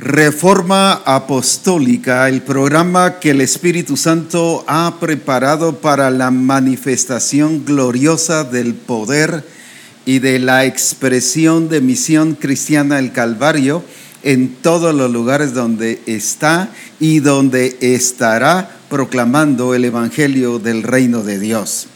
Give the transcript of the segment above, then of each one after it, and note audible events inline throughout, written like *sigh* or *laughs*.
Reforma Apostólica, el programa que el Espíritu Santo ha preparado para la manifestación gloriosa del poder y de la expresión de misión cristiana del Calvario en todos los lugares donde está y donde estará proclamando el Evangelio del reino de Dios.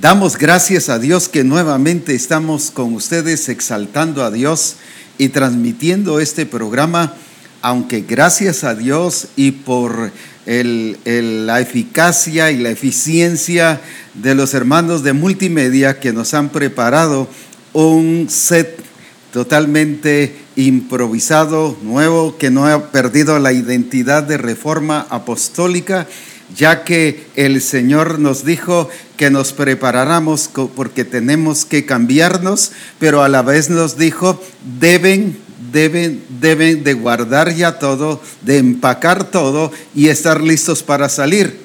Damos gracias a Dios que nuevamente estamos con ustedes exaltando a Dios y transmitiendo este programa, aunque gracias a Dios y por la eficacia y la eficiencia de los hermanos de multimedia que nos han preparado un set totalmente improvisado, nuevo, que no ha perdido la identidad de reforma apostólica, ya que el Señor nos dijo que nos preparáramos porque tenemos que cambiarnos, pero a la vez nos dijo, deben, deben, deben de guardar ya todo, de empacar todo y estar listos para salir.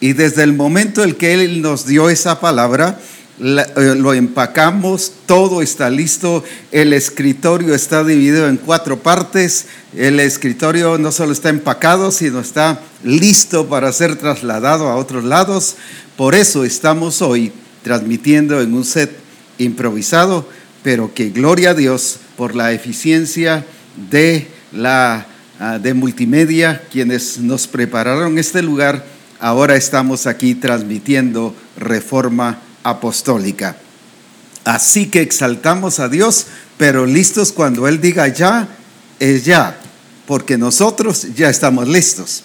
Y desde el momento en que Él nos dio esa palabra, lo empacamos, todo está listo, el escritorio está dividido en cuatro partes, el escritorio no solo está empacado, sino está listo para ser trasladado a otros lados. Por eso estamos hoy transmitiendo en un set improvisado, pero que gloria a Dios por la eficiencia de la ah, de multimedia, quienes nos prepararon este lugar. Ahora estamos aquí transmitiendo Reforma apostólica. Así que exaltamos a Dios, pero listos cuando Él diga ya, es ya, porque nosotros ya estamos listos.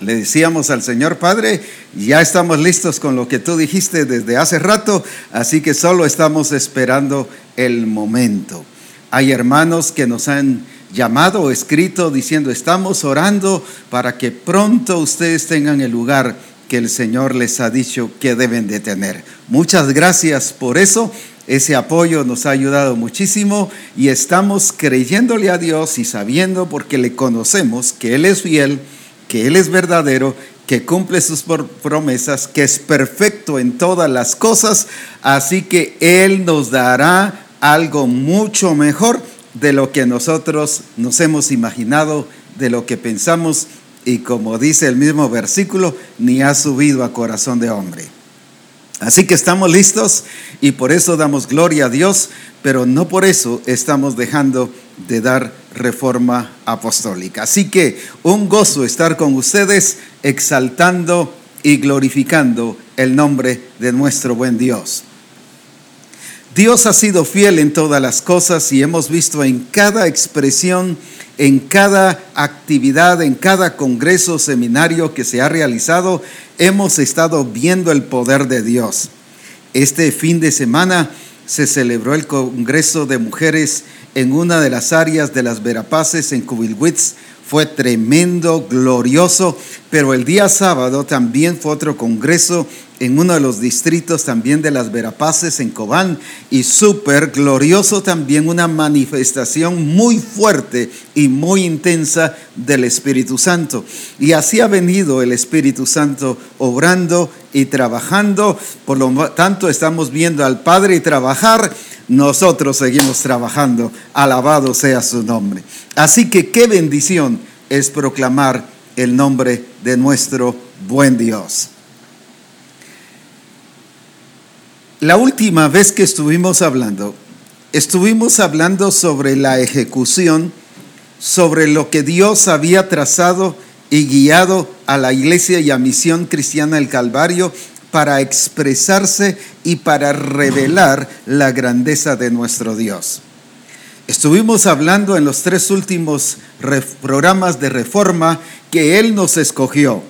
Le decíamos al Señor Padre, ya estamos listos con lo que tú dijiste desde hace rato, así que solo estamos esperando el momento. Hay hermanos que nos han llamado o escrito diciendo, estamos orando para que pronto ustedes tengan el lugar que el Señor les ha dicho que deben de tener. Muchas gracias por eso. Ese apoyo nos ha ayudado muchísimo y estamos creyéndole a Dios y sabiendo porque le conocemos que Él es fiel, que Él es verdadero, que cumple sus promesas, que es perfecto en todas las cosas. Así que Él nos dará algo mucho mejor de lo que nosotros nos hemos imaginado, de lo que pensamos y como dice el mismo versículo, ni ha subido a corazón de hombre. Así que estamos listos y por eso damos gloria a Dios, pero no por eso estamos dejando de dar reforma apostólica. Así que un gozo estar con ustedes exaltando y glorificando el nombre de nuestro buen Dios. Dios ha sido fiel en todas las cosas y hemos visto en cada expresión en cada actividad, en cada congreso, seminario que se ha realizado, hemos estado viendo el poder de Dios. Este fin de semana se celebró el Congreso de Mujeres en una de las áreas de las Verapaces en Cubilwitz. Fue tremendo, glorioso, pero el día sábado también fue otro congreso en uno de los distritos también de las Verapaces en Cobán y súper glorioso también una manifestación muy fuerte y muy intensa del Espíritu Santo. Y así ha venido el Espíritu Santo obrando y trabajando, por lo tanto estamos viendo al Padre trabajar, nosotros seguimos trabajando, alabado sea su nombre. Así que qué bendición es proclamar el nombre de nuestro buen Dios. La última vez que estuvimos hablando, estuvimos hablando sobre la ejecución, sobre lo que Dios había trazado y guiado a la iglesia y a Misión Cristiana del Calvario para expresarse y para revelar la grandeza de nuestro Dios. Estuvimos hablando en los tres últimos programas de reforma que Él nos escogió.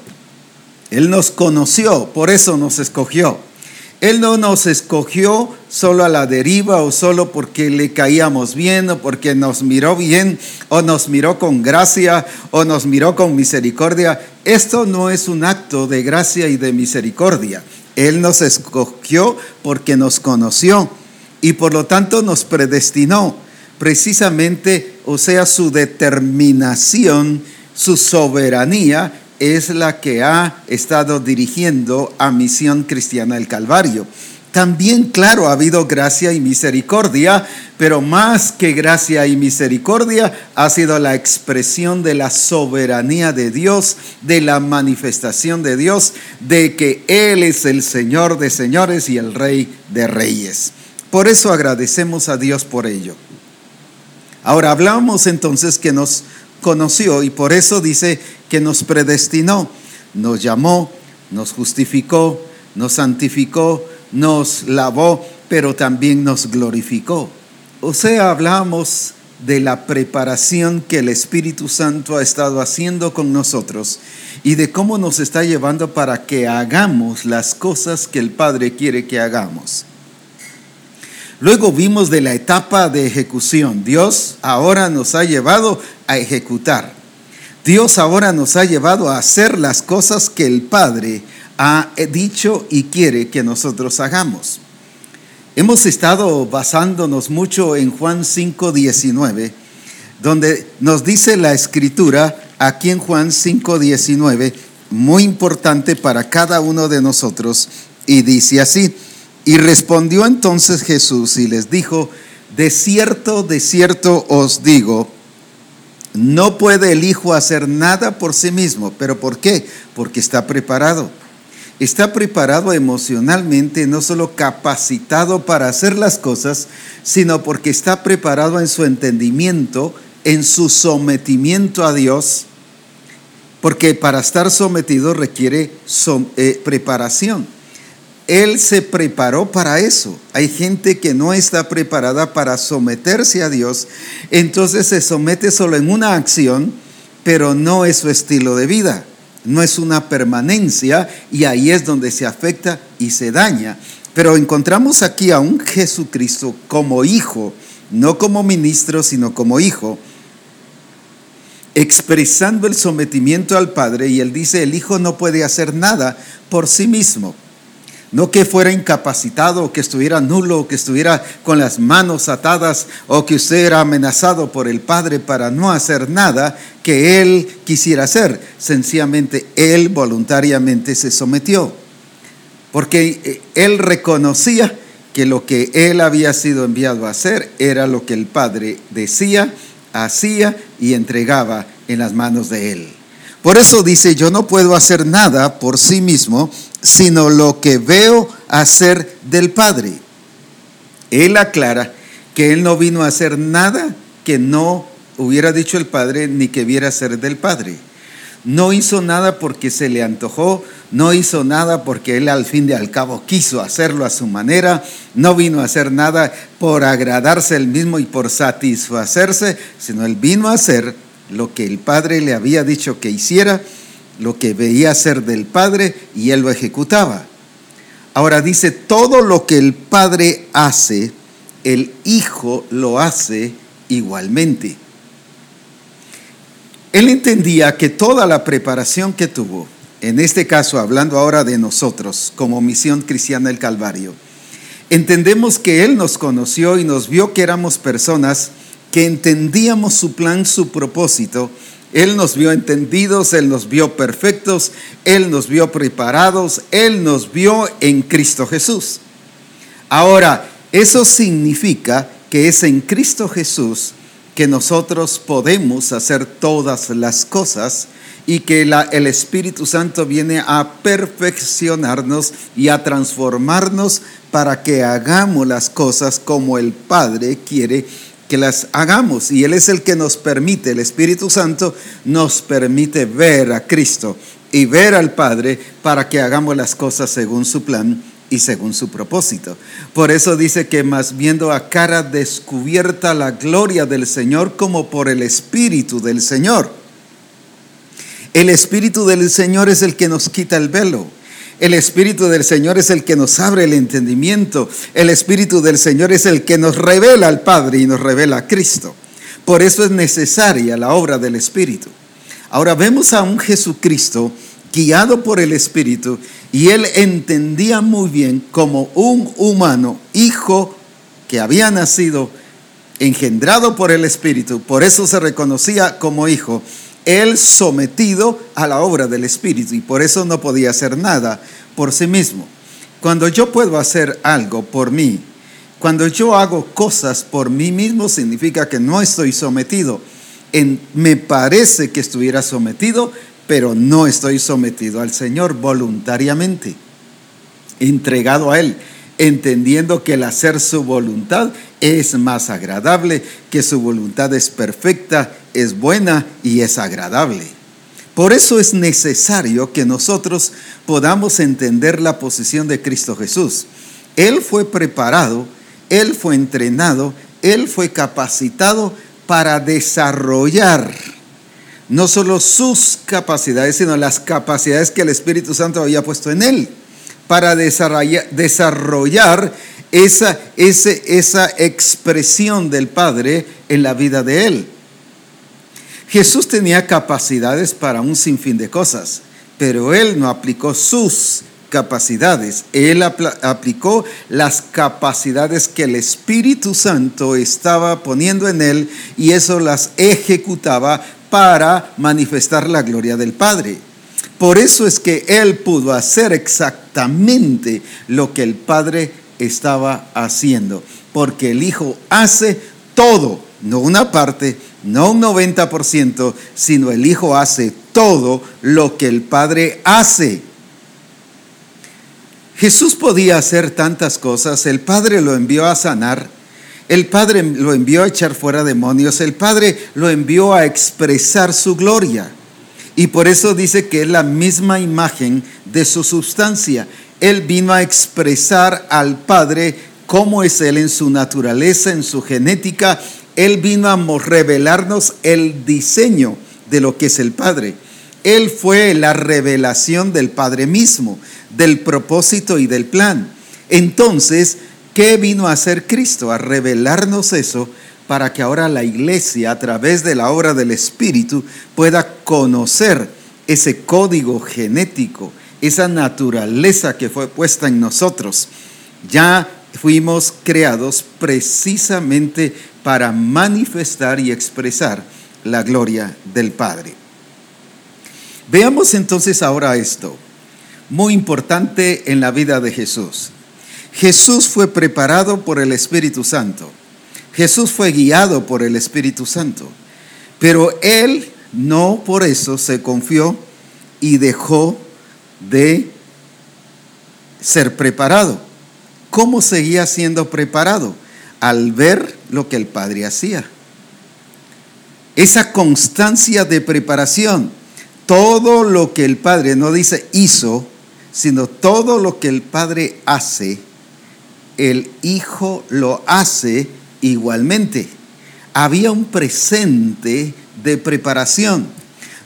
Él nos conoció, por eso nos escogió. Él no nos escogió solo a la deriva o solo porque le caíamos bien o porque nos miró bien o nos miró con gracia o nos miró con misericordia. Esto no es un acto de gracia y de misericordia. Él nos escogió porque nos conoció y por lo tanto nos predestinó. Precisamente, o sea, su determinación, su soberanía es la que ha estado dirigiendo a Misión Cristiana del Calvario. También, claro, ha habido gracia y misericordia, pero más que gracia y misericordia ha sido la expresión de la soberanía de Dios, de la manifestación de Dios, de que Él es el Señor de señores y el Rey de reyes. Por eso agradecemos a Dios por ello. Ahora hablamos entonces que nos conoció y por eso dice que nos predestinó, nos llamó, nos justificó, nos santificó, nos lavó, pero también nos glorificó. O sea, hablamos de la preparación que el Espíritu Santo ha estado haciendo con nosotros y de cómo nos está llevando para que hagamos las cosas que el Padre quiere que hagamos. Luego vimos de la etapa de ejecución. Dios ahora nos ha llevado a ejecutar. Dios ahora nos ha llevado a hacer las cosas que el Padre ha dicho y quiere que nosotros hagamos. Hemos estado basándonos mucho en Juan 5:19, donde nos dice la escritura aquí en Juan 5:19, muy importante para cada uno de nosotros, y dice así, y respondió entonces Jesús y les dijo, de cierto, de cierto os digo, no puede el Hijo hacer nada por sí mismo, pero ¿por qué? Porque está preparado está preparado emocionalmente, no solo capacitado para hacer las cosas, sino porque está preparado en su entendimiento, en su sometimiento a Dios, porque para estar sometido requiere eh, preparación. Él se preparó para eso. Hay gente que no está preparada para someterse a Dios, entonces se somete solo en una acción, pero no es su estilo de vida no es una permanencia y ahí es donde se afecta y se daña. Pero encontramos aquí a un Jesucristo como hijo, no como ministro, sino como hijo, expresando el sometimiento al Padre y él dice, el hijo no puede hacer nada por sí mismo. No que fuera incapacitado, que estuviera nulo, que estuviera con las manos atadas, o que usted era amenazado por el Padre para no hacer nada que él quisiera hacer. Sencillamente, él voluntariamente se sometió. Porque eh, él reconocía que lo que él había sido enviado a hacer era lo que el Padre decía, hacía y entregaba en las manos de él. Por eso dice, yo no puedo hacer nada por sí mismo, sino lo que veo hacer del Padre. Él aclara que él no vino a hacer nada que no hubiera dicho el Padre ni que viera hacer del Padre. No hizo nada porque se le antojó, no hizo nada porque él al fin y al cabo quiso hacerlo a su manera, no vino a hacer nada por agradarse él mismo y por satisfacerse, sino él vino a hacer lo que el Padre le había dicho que hiciera lo que veía ser del Padre y él lo ejecutaba. Ahora dice, todo lo que el Padre hace, el Hijo lo hace igualmente. Él entendía que toda la preparación que tuvo, en este caso hablando ahora de nosotros como misión cristiana del Calvario, entendemos que Él nos conoció y nos vio que éramos personas que entendíamos su plan, su propósito, él nos vio entendidos, Él nos vio perfectos, Él nos vio preparados, Él nos vio en Cristo Jesús. Ahora, eso significa que es en Cristo Jesús que nosotros podemos hacer todas las cosas y que el Espíritu Santo viene a perfeccionarnos y a transformarnos para que hagamos las cosas como el Padre quiere que las hagamos. Y Él es el que nos permite, el Espíritu Santo nos permite ver a Cristo y ver al Padre para que hagamos las cosas según su plan y según su propósito. Por eso dice que más viendo a cara descubierta la gloria del Señor como por el Espíritu del Señor. El Espíritu del Señor es el que nos quita el velo. El Espíritu del Señor es el que nos abre el entendimiento. El Espíritu del Señor es el que nos revela al Padre y nos revela a Cristo. Por eso es necesaria la obra del Espíritu. Ahora vemos a un Jesucristo guiado por el Espíritu y él entendía muy bien como un humano, hijo que había nacido engendrado por el Espíritu, por eso se reconocía como hijo, él sometido a la obra del Espíritu y por eso no podía hacer nada por sí mismo. Cuando yo puedo hacer algo por mí, cuando yo hago cosas por mí mismo, significa que no estoy sometido. En, me parece que estuviera sometido, pero no estoy sometido al Señor voluntariamente, entregado a Él, entendiendo que el hacer su voluntad es más agradable, que su voluntad es perfecta, es buena y es agradable. Por eso es necesario que nosotros podamos entender la posición de Cristo Jesús. Él fue preparado, Él fue entrenado, Él fue capacitado para desarrollar no solo sus capacidades, sino las capacidades que el Espíritu Santo había puesto en Él, para desarrollar, esa, esa expresión del Padre en la vida de Él. Jesús tenía capacidades para un sinfín de cosas, pero él no aplicó sus capacidades, él aplicó las capacidades que el Espíritu Santo estaba poniendo en él y eso las ejecutaba para manifestar la gloria del Padre. Por eso es que él pudo hacer exactamente lo que el Padre estaba haciendo, porque el Hijo hace todo, no una parte, no un 90%, sino el Hijo hace todo lo que el Padre hace. Jesús podía hacer tantas cosas, el Padre lo envió a sanar, el Padre lo envió a echar fuera demonios, el Padre lo envió a expresar su gloria. Y por eso dice que es la misma imagen de su sustancia. Él vino a expresar al Padre cómo es Él en su naturaleza, en su genética, él vino a revelarnos el diseño de lo que es el Padre. Él fue la revelación del Padre mismo, del propósito y del plan. Entonces, ¿qué vino a hacer Cristo? A revelarnos eso para que ahora la iglesia, a través de la obra del Espíritu, pueda conocer ese código genético, esa naturaleza que fue puesta en nosotros. Ya fuimos creados precisamente para manifestar y expresar la gloria del Padre. Veamos entonces ahora esto, muy importante en la vida de Jesús. Jesús fue preparado por el Espíritu Santo. Jesús fue guiado por el Espíritu Santo. Pero él no por eso se confió y dejó de ser preparado. ¿Cómo seguía siendo preparado? al ver lo que el Padre hacía. Esa constancia de preparación, todo lo que el Padre no dice hizo, sino todo lo que el Padre hace, el Hijo lo hace igualmente. Había un presente de preparación.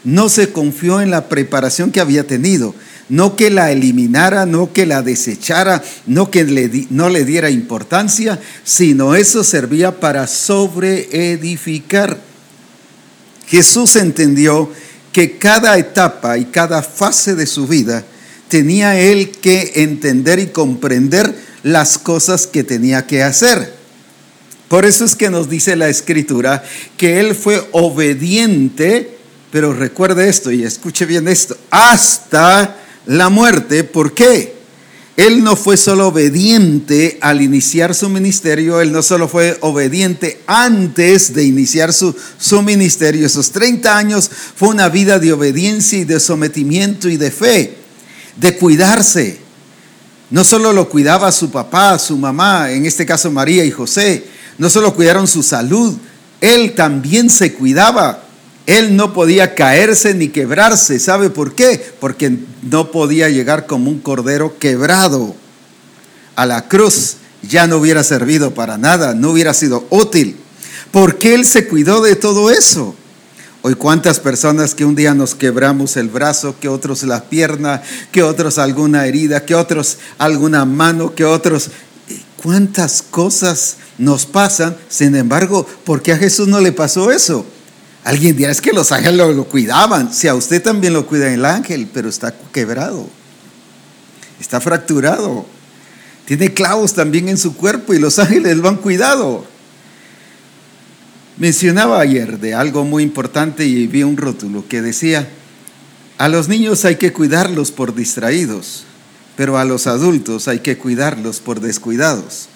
No se confió en la preparación que había tenido, no que la eliminara, no que la desechara, no que le, no le diera importancia, sino eso servía para sobreedificar. Jesús entendió que cada etapa y cada fase de su vida tenía él que entender y comprender las cosas que tenía que hacer. Por eso es que nos dice la escritura que él fue obediente, pero recuerde esto y escuche bien esto, hasta la muerte. ¿Por qué? Él no fue solo obediente al iniciar su ministerio, él no solo fue obediente antes de iniciar su, su, ministerio. Esos 30 años fue una vida de obediencia y de sometimiento y de fe, de cuidarse. No solo lo cuidaba su papá, su mamá, en este caso María y José, no solo cuidaron su salud, él también se cuidaba él no podía caerse ni quebrarse. ¿Sabe por qué? Porque no podía llegar como un cordero quebrado a la cruz. Ya no hubiera servido para nada, no hubiera sido útil. Porque Él se cuidó de todo eso. Hoy cuántas personas que un día nos quebramos el brazo, que otros la pierna, que otros alguna herida, que otros alguna mano, que otros... ¿Cuántas cosas nos pasan? Sin embargo, ¿por qué a Jesús no le pasó eso? Alguien dirá, es que los ángeles lo, cuidaban. Si a usted también lo cuida el ángel, pero está quebrado, está fracturado. Tiene clavos también en su cuerpo y los ángeles lo han cuidado. Mencionaba ayer de algo muy importante y vi un rótulo que decía, a los niños hay que cuidarlos por distraídos, pero a los adultos hay que cuidarlos por descuidados.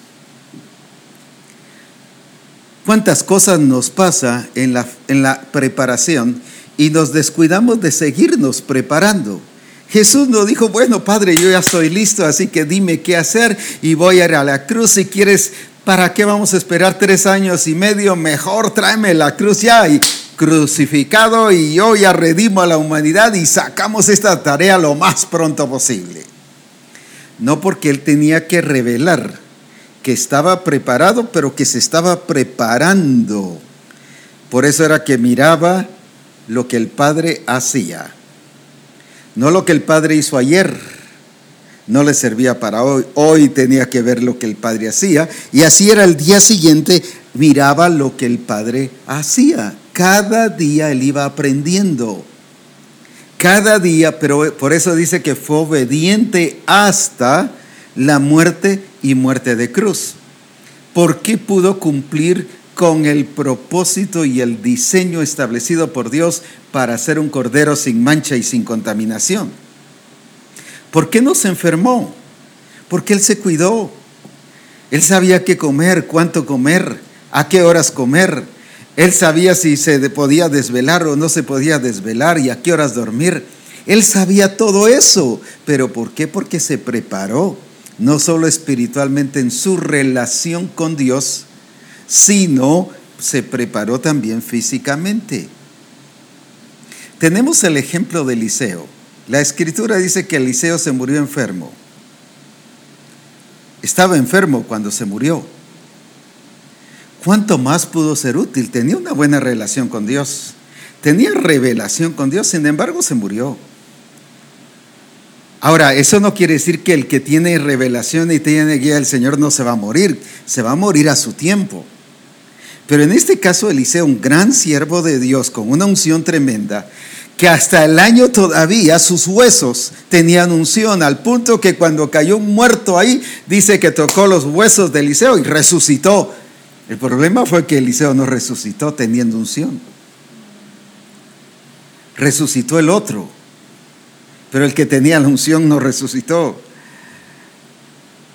¿Cuántas cosas nos pasa en la, en la preparación y nos descuidamos de seguirnos preparando? Jesús nos dijo, bueno, Padre, yo ya estoy listo, así que dime qué hacer y voy a ir a la cruz. Si quieres, ¿para qué vamos a esperar tres años y medio? Mejor tráeme la cruz ya y crucificado y yo ya redimo a la humanidad y sacamos esta tarea lo más pronto posible. No porque él tenía que revelar que estaba preparado, pero que se estaba preparando. Por eso era que miraba lo que el Padre hacía. No lo que el Padre hizo ayer, no le servía para hoy. Hoy tenía que ver lo que el Padre hacía. Y así era el día siguiente, miraba lo que el Padre hacía. Cada día él iba aprendiendo. Cada día, pero por eso dice que fue obediente hasta la muerte y muerte de cruz. ¿Por qué pudo cumplir con el propósito y el diseño establecido por Dios para ser un cordero sin mancha y sin contaminación? ¿Por qué no se enfermó? Porque Él se cuidó. Él sabía qué comer, cuánto comer, a qué horas comer. Él sabía si se podía desvelar o no se podía desvelar y a qué horas dormir. Él sabía todo eso. ¿Pero por qué? Porque se preparó no solo espiritualmente en su relación con Dios, sino se preparó también físicamente. Tenemos el ejemplo de Eliseo. La escritura dice que Eliseo se murió enfermo. Estaba enfermo cuando se murió. ¿Cuánto más pudo ser útil? Tenía una buena relación con Dios. Tenía revelación con Dios, sin embargo se murió. Ahora, eso no quiere decir que el que tiene revelación y tiene guía del Señor no se va a morir, se va a morir a su tiempo. Pero en este caso Eliseo, un gran siervo de Dios con una unción tremenda, que hasta el año todavía sus huesos tenían unción, al punto que cuando cayó muerto ahí, dice que tocó los huesos de Eliseo y resucitó. El problema fue que Eliseo no resucitó teniendo unción. Resucitó el otro pero el que tenía la unción no resucitó.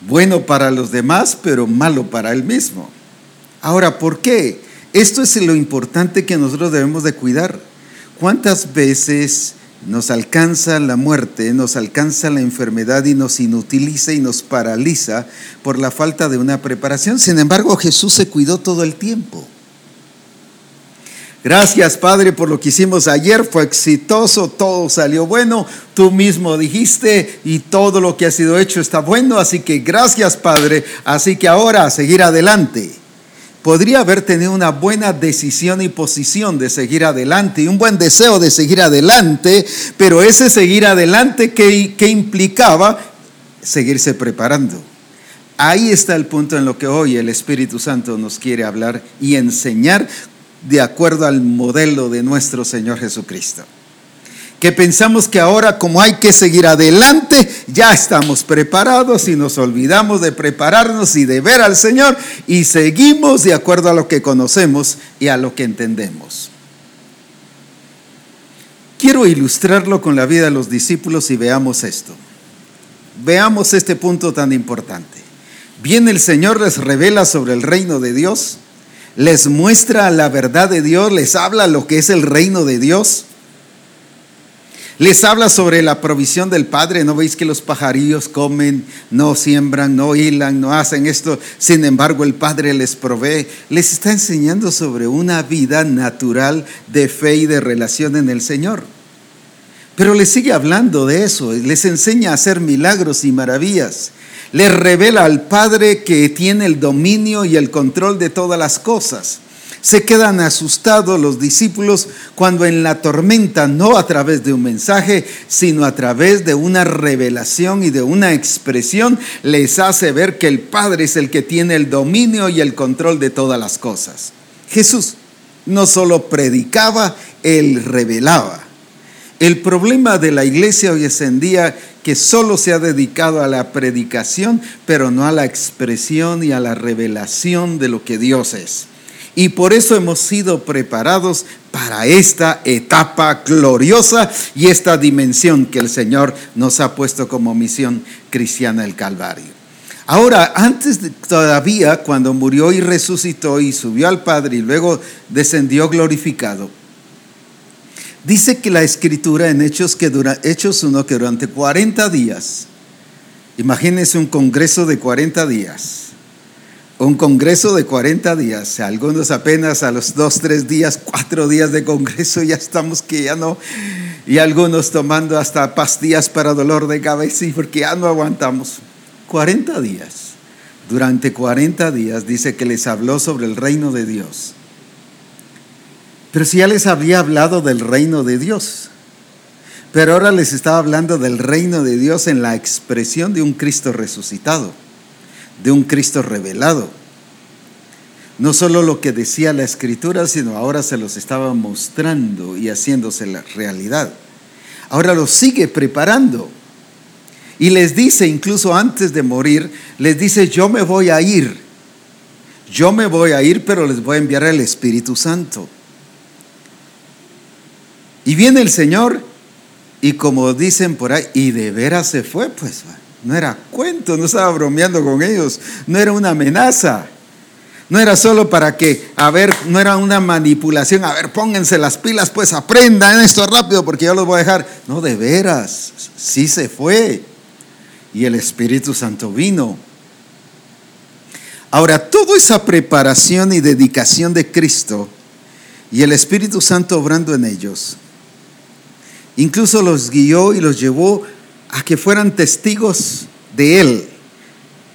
Bueno para los demás, pero malo para él mismo. Ahora, ¿por qué? Esto es lo importante que nosotros debemos de cuidar. ¿Cuántas veces nos alcanza la muerte, nos alcanza la enfermedad y nos inutiliza y nos paraliza por la falta de una preparación? Sin embargo, Jesús se cuidó todo el tiempo. Gracias Padre por lo que hicimos ayer, fue exitoso, todo salió bueno, tú mismo dijiste y todo lo que ha sido hecho está bueno, así que gracias Padre, así que ahora seguir adelante. Podría haber tenido una buena decisión y posición de seguir adelante y un buen deseo de seguir adelante, pero ese seguir adelante que, que implicaba seguirse preparando. Ahí está el punto en lo que hoy el Espíritu Santo nos quiere hablar y enseñar de acuerdo al modelo de nuestro Señor Jesucristo. Que pensamos que ahora como hay que seguir adelante, ya estamos preparados y nos olvidamos de prepararnos y de ver al Señor y seguimos de acuerdo a lo que conocemos y a lo que entendemos. Quiero ilustrarlo con la vida de los discípulos y veamos esto. Veamos este punto tan importante. Bien el Señor les revela sobre el reino de Dios les muestra la verdad de Dios, les habla lo que es el reino de Dios. Les habla sobre la provisión del Padre. ¿No veis que los pajarillos comen, no siembran, no hilan, no hacen esto? Sin embargo, el Padre les provee. Les está enseñando sobre una vida natural de fe y de relación en el Señor. Pero les sigue hablando de eso. Les enseña a hacer milagros y maravillas le revela al Padre que tiene el dominio y el control de todas las cosas. Se quedan asustados los discípulos cuando en la tormenta, no a través de un mensaje, sino a través de una revelación y de una expresión, les hace ver que el Padre es el que tiene el dominio y el control de todas las cosas. Jesús no solo predicaba, él revelaba. El problema de la iglesia hoy en día que solo se ha dedicado a la predicación, pero no a la expresión y a la revelación de lo que Dios es. Y por eso hemos sido preparados para esta etapa gloriosa y esta dimensión que el Señor nos ha puesto como misión cristiana el Calvario. Ahora, antes todavía, cuando murió y resucitó y subió al Padre y luego descendió glorificado, dice que la escritura en Hechos, que dura, Hechos 1 que durante 40 días, imagínense un congreso de 40 días, un congreso de 40 días, algunos apenas a los 2, 3 días, 4 días de congreso ya estamos que ya no, y algunos tomando hasta pastillas para dolor de cabeza y porque ya no aguantamos. 40 días. Durante 40 días dice que les habló sobre el reino de Dios. Pero si ya les había hablado del reino de Dios. Pero ahora les estaba hablando del reino de Dios en la expresión de un Cristo resucitado, de un Cristo revelado. No solo lo que decía la escritura, sino ahora se los estaba mostrando y haciéndose la realidad. Ahora lo sigue preparando. Y les dice, incluso antes de morir, les dice, yo me voy a ir. Yo me voy a ir, pero les voy a enviar el Espíritu Santo. Y viene el Señor y como dicen por ahí, y de veras se fue, pues no era cuento, no estaba bromeando con ellos, no era una amenaza. No era solo para que, a ver, no era una manipulación, a ver, pónganse las pilas, pues aprendan esto rápido porque yo los voy a dejar. No, de veras, sí se fue y el Espíritu Santo vino. Ahora, toda esa preparación y dedicación de Cristo y el Espíritu Santo obrando en ellos, incluso los guió y los llevó a que fueran testigos de Él.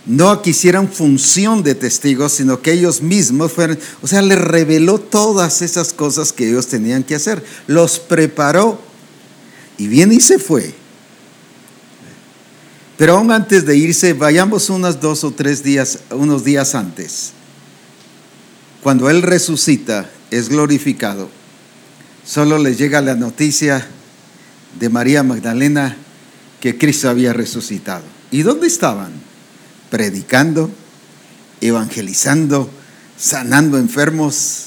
No a que hicieran función de testigos, sino que ellos mismos fueran, o sea, les reveló todas esas cosas que ellos tenían que hacer. Los preparó y viene y se fue. Pero aún antes de irse, vayamos unos dos o tres días, unos días antes. Cuando Él resucita, es glorificado. Solo le llega la noticia de María Magdalena que Cristo había resucitado. ¿Y dónde estaban? Predicando, evangelizando, sanando enfermos,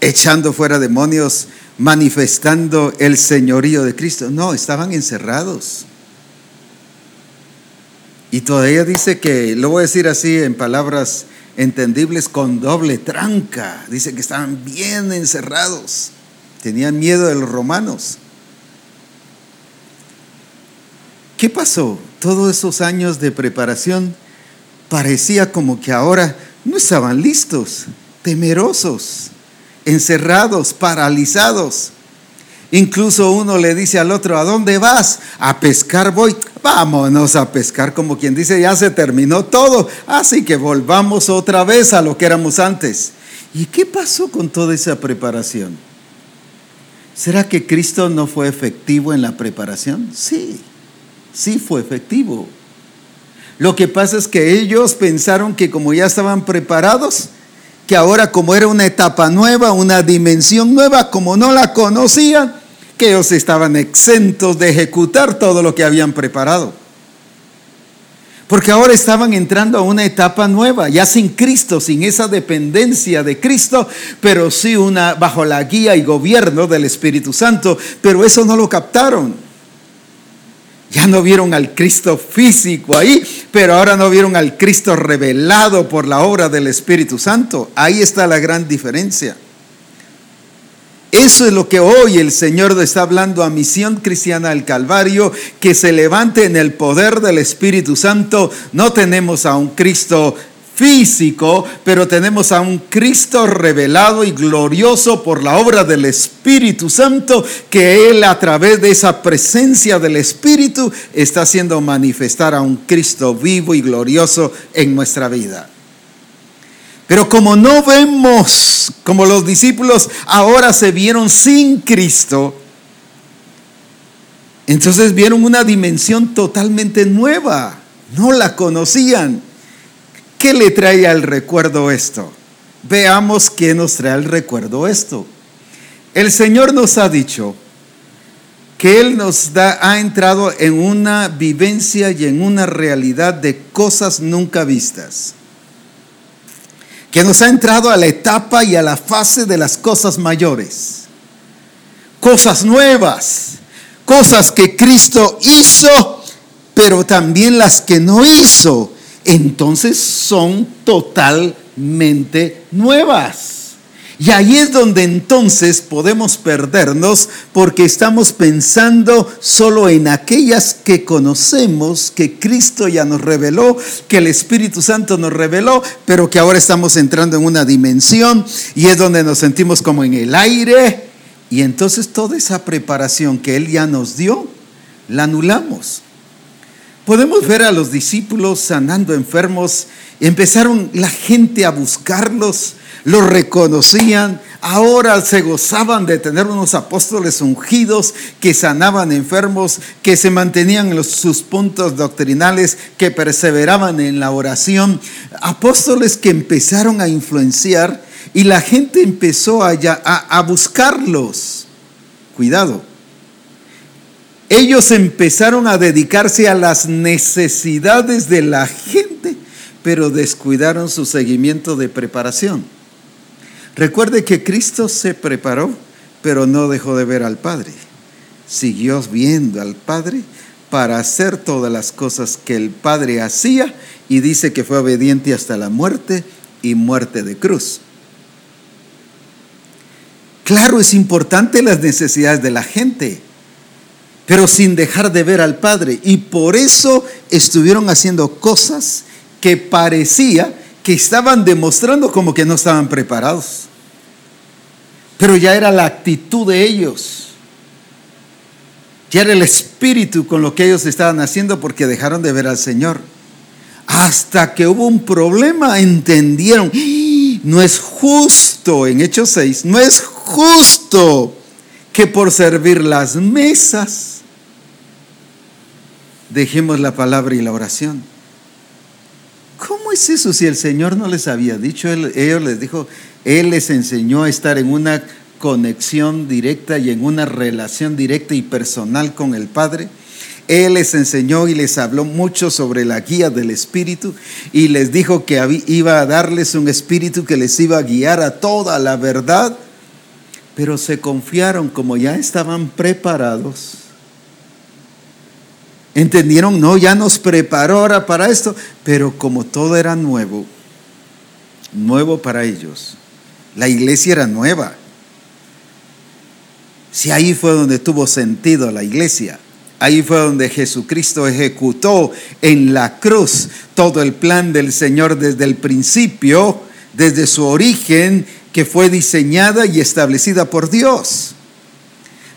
echando fuera demonios, manifestando el señorío de Cristo. No, estaban encerrados. Y todavía dice que, lo voy a decir así en palabras entendibles, con doble tranca. Dice que estaban bien encerrados, tenían miedo de los romanos. ¿Qué pasó? Todos esos años de preparación parecía como que ahora no estaban listos, temerosos, encerrados, paralizados. Incluso uno le dice al otro, ¿a dónde vas? A pescar voy. Vámonos a pescar, como quien dice, ya se terminó todo, así que volvamos otra vez a lo que éramos antes. ¿Y qué pasó con toda esa preparación? ¿Será que Cristo no fue efectivo en la preparación? Sí, sí fue efectivo. Lo que pasa es que ellos pensaron que como ya estaban preparados, que ahora como era una etapa nueva, una dimensión nueva, como no la conocían, que ellos estaban exentos de ejecutar todo lo que habían preparado. Porque ahora estaban entrando a una etapa nueva, ya sin Cristo, sin esa dependencia de Cristo, pero sí una bajo la guía y gobierno del Espíritu Santo, pero eso no lo captaron. Ya no vieron al Cristo físico ahí, pero ahora no vieron al Cristo revelado por la obra del Espíritu Santo. Ahí está la gran diferencia. Eso es lo que hoy el Señor está hablando a Misión Cristiana del Calvario, que se levante en el poder del Espíritu Santo. No tenemos a un Cristo físico, pero tenemos a un Cristo revelado y glorioso por la obra del Espíritu Santo, que Él a través de esa presencia del Espíritu está haciendo manifestar a un Cristo vivo y glorioso en nuestra vida. Pero como no vemos, como los discípulos ahora se vieron sin Cristo, entonces vieron una dimensión totalmente nueva, no la conocían. ¿Qué le trae al recuerdo esto? Veamos qué nos trae al recuerdo esto. El Señor nos ha dicho que Él nos ha entrado en una vivencia y en una realidad de cosas nunca vistas. que nos ha entrado a la etapa y a la fase de las cosas mayores, cosas nuevas, cosas que Cristo hizo, pero también las que no hizo, entonces son totalmente nuevas. Y ahí es donde entonces podemos perdernos porque estamos pensando solo en aquellas que conocemos, que Cristo ya nos reveló, que el Espíritu Santo nos reveló, pero que ahora estamos entrando en una dimensión y es donde nos sentimos como en el aire. Y entonces toda esa preparación que Él ya nos dio, la anulamos. Podemos ver a los discípulos sanando enfermos. Empezaron la gente a buscarlos lo reconocían, ahora se gozaban de tener unos apóstoles ungidos que sanaban enfermos, que se mantenían en sus puntos doctrinales, que perseveraban en la oración, apóstoles que empezaron a influenciar y la gente empezó a, a buscarlos. Cuidado. Ellos empezaron a dedicarse a las necesidades de la gente, pero descuidaron su seguimiento de preparación. Recuerde que Cristo se preparó, pero no dejó de ver al Padre. Siguió viendo al Padre para hacer todas las cosas que el Padre hacía y dice que fue obediente hasta la muerte y muerte de cruz. Claro, es importante las necesidades de la gente, pero sin dejar de ver al Padre. Y por eso estuvieron haciendo cosas que parecía que estaban demostrando como que no estaban preparados. Pero ya era la actitud de ellos. Ya era el espíritu con lo que ellos estaban haciendo porque dejaron de ver al Señor. Hasta que hubo un problema, entendieron, ¡Ah! no es justo, en Hechos 6, no es justo que por servir las mesas dejemos la palabra y la oración. ¿Cómo es eso si el Señor no les había dicho? Él, ellos les dijo, él les enseñó a estar en una conexión directa y en una relación directa y personal con el Padre. Él les enseñó y les habló mucho sobre la guía del Espíritu y les dijo que iba a darles un Espíritu que les iba a guiar a toda la verdad, pero se confiaron como ya estaban preparados. Entendieron, no, ya nos preparó ahora para esto, pero como todo era nuevo, nuevo para ellos, la iglesia era nueva. Si ahí fue donde tuvo sentido la iglesia, ahí fue donde Jesucristo ejecutó en la cruz todo el plan del Señor desde el principio, desde su origen, que fue diseñada y establecida por Dios.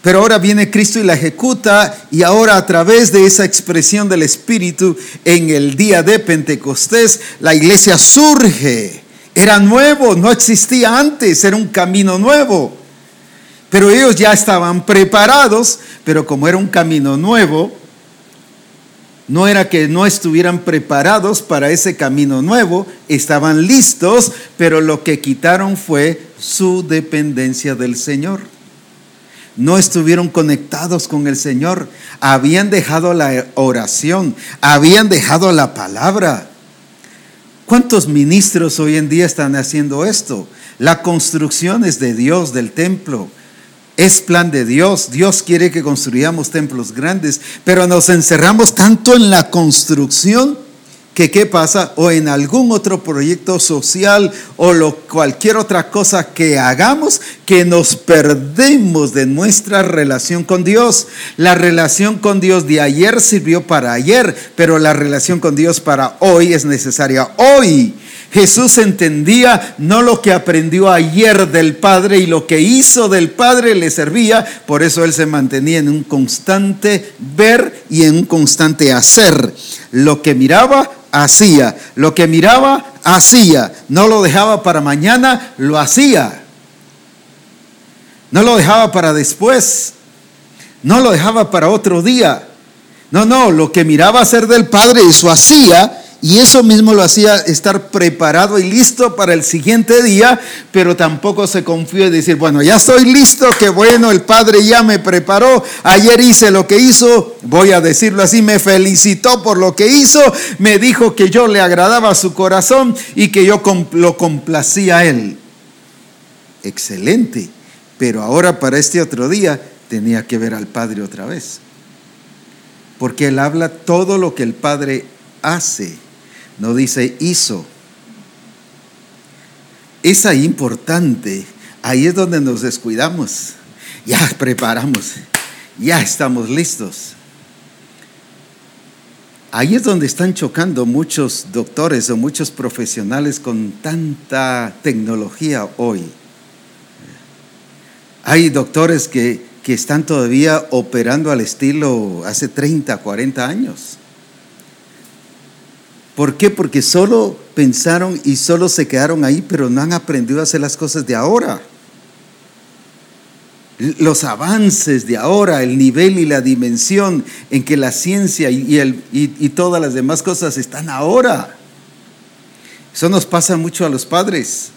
Pero ahora viene Cristo y la ejecuta y ahora a través de esa expresión del Espíritu en el día de Pentecostés, la iglesia surge era nuevo, no existía antes, era un camino nuevo. Pero ellos ya estaban preparados, pero como era un camino nuevo, no era que no estuvieran preparados para ese camino nuevo, estaban listos, pero lo que quitaron fue su dependencia del Señor. No estuvieron conectados con el Señor, habían dejado la oración, habían dejado la palabra. ¿Cuántos ministros hoy en día están haciendo esto? La construcción es de Dios, del templo. Es plan de Dios. Dios quiere que construyamos templos grandes, pero nos encerramos tanto en la construcción que qué pasa o en algún otro proyecto social o lo, cualquier otra cosa que hagamos que nos perdemos de nuestra relación con Dios. La relación con Dios de ayer sirvió para ayer, pero la relación con Dios para hoy es necesaria hoy. Jesús entendía no lo que aprendió ayer del Padre y lo que hizo del Padre le servía, por eso él se mantenía en un constante ver y en un constante hacer. Lo que miraba hacía. Lo que miraba, hacía. No lo dejaba para mañana, lo hacía. No lo dejaba para después. No lo dejaba para otro día. No, no, lo que miraba hacer del Padre, eso hacía. Y eso mismo lo hacía estar preparado y listo para el siguiente día, pero tampoco se confió y decir, bueno, ya estoy listo, que bueno, el Padre ya me preparó, ayer hice lo que hizo, voy a decirlo así, me felicitó por lo que hizo, me dijo que yo le agradaba su corazón y que yo lo complacía a él. Excelente, pero ahora para este otro día tenía que ver al Padre otra vez, porque él habla todo lo que el Padre hace no dice hizo. Es ahí importante, ahí es donde nos descuidamos. Ya *laughs* preparamos, ya estamos listos. Ahí es donde están chocando muchos doctores o muchos profesionales con tanta tecnología hoy. Hay doctores que, que están todavía operando al estilo hace 30, 40 años. ¿Por qué? Porque solo pensaron y solo se quedaron ahí, pero no han aprendido a hacer las cosas de ahora. Los avances de ahora, el nivel y la dimensión en que la ciencia y, el, y todas las demás cosas están ahora. Eso nos pasa mucho a los padres.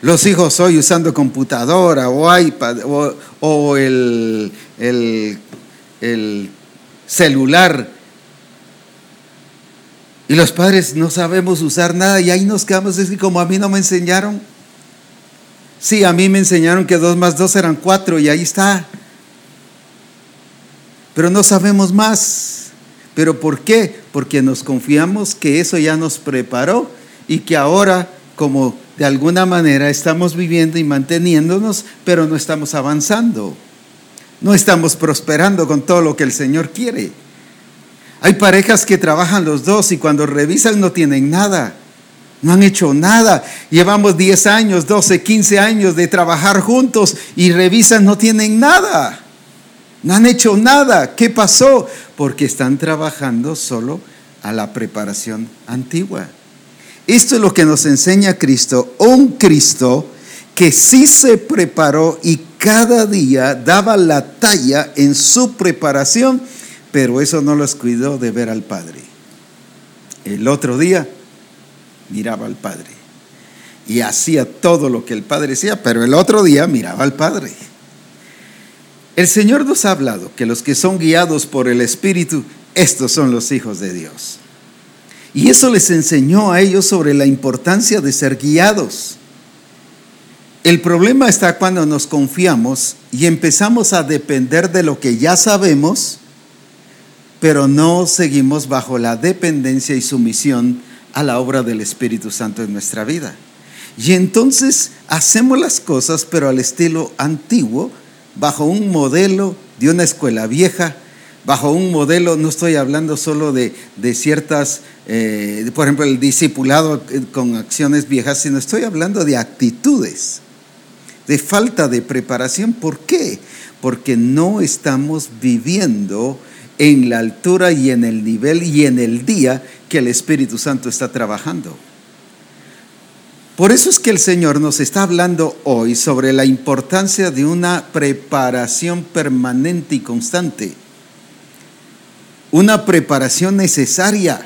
Los hijos hoy usando computadora o iPad o, el, el, el celular y los padres no sabemos usar nada y ahí nos quedamos, es que como a mí no me enseñaron. Sí, a mí me enseñaron que dos más dos eran cuatro y ahí está. Pero no sabemos más. ¿Pero por qué? Porque nos confiamos que eso ya nos preparó y que ahora, como de alguna manera estamos viviendo y manteniéndonos, pero no estamos avanzando. No estamos prosperando con todo lo que el Señor quiere. Hay parejas que trabajan los dos y cuando revisan no tienen nada. No han hecho nada. Llevamos 10 años, 12, 15 años de trabajar juntos y revisan no tienen nada. No han hecho nada. ¿Qué pasó? Porque están trabajando solo a la preparación antigua. Esto es lo que nos enseña Cristo. Un Cristo que sí se preparó y cada día daba la talla en su preparación pero eso no los cuidó de ver al Padre. El otro día miraba al Padre y hacía todo lo que el Padre hacía, pero el otro día miraba al Padre. El Señor nos ha hablado que los que son guiados por el Espíritu, estos son los hijos de Dios. Y eso les enseñó a ellos sobre la importancia de ser guiados. El problema está cuando nos confiamos y empezamos a depender de lo que ya sabemos pero no seguimos bajo la dependencia y sumisión a la obra del Espíritu Santo en nuestra vida. Y entonces hacemos las cosas, pero al estilo antiguo, bajo un modelo de una escuela vieja, bajo un modelo, no estoy hablando solo de, ciertas, eh, por ejemplo, el discipulado con acciones viejas, sino estoy hablando de actitudes, de falta de preparación. ¿Por qué? Porque no estamos viviendo en la altura y en el nivel y en el día que el Espíritu Santo está trabajando. Por eso es que el Señor nos está hablando hoy sobre la importancia de una preparación permanente y constante. Una preparación necesaria,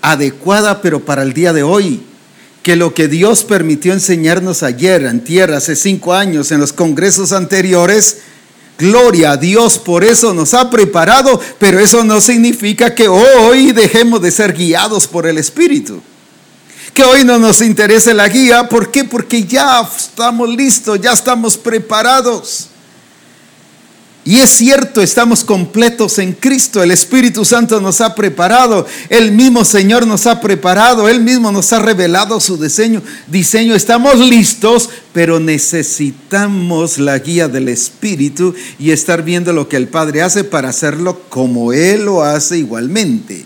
adecuada, pero para el día de hoy. Que lo que Dios permitió enseñarnos ayer, en tierra, hace cinco años, en los congresos anteriores, Gloria a Dios, por eso nos ha preparado, pero eso no significa que hoy dejemos de ser guiados por el Espíritu. Que hoy no nos interese la guía, ¿por qué? Porque ya estamos listos, ya estamos preparados. Y es cierto, estamos completos en Cristo. El Espíritu Santo nos ha preparado. El mismo Señor nos ha preparado. Él mismo nos ha revelado su diseño. diseño. Estamos listos, pero necesitamos la guía del Espíritu y estar viendo lo que el Padre hace para hacerlo como Él lo hace igualmente.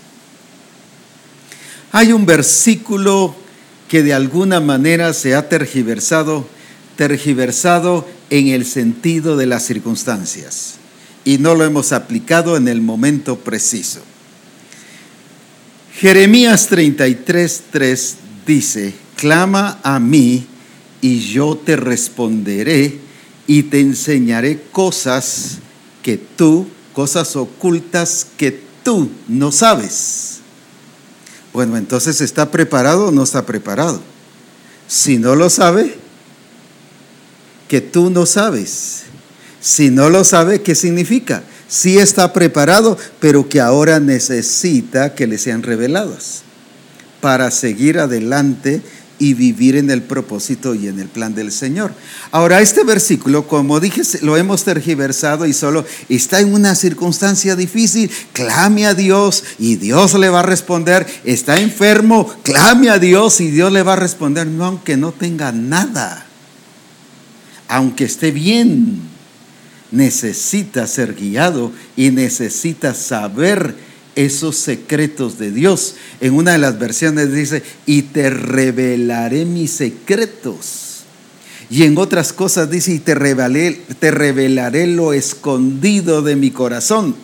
Hay un versículo que de alguna manera se ha tergiversado, tergiversado en el sentido de las circunstancias y no lo hemos aplicado en el momento preciso. Jeremías 33, dice, clama a mí y yo te responderé y te enseñaré cosas que tú, cosas ocultas que tú no sabes. Bueno, entonces ¿está preparado o no está preparado? Si no lo sabe, que tú no sabes. Si no lo sabe, ¿qué significa? Sí está preparado, pero que ahora necesita que le sean reveladas para seguir adelante y vivir en el propósito y en el plan del Señor. Ahora, este versículo, como dije, lo hemos tergiversado y solo está en una circunstancia difícil, clame a Dios y Dios le va a responder. Está enfermo, clame a Dios y Dios le va a responder, no aunque no tenga nada, aunque esté bien, necesita ser guiado y necesita saber esos secretos de Dios. En una de las versiones dice, y te revelaré mis secretos. Y en otras cosas dice, y te revelaré, te revelaré lo escondido de mi corazón.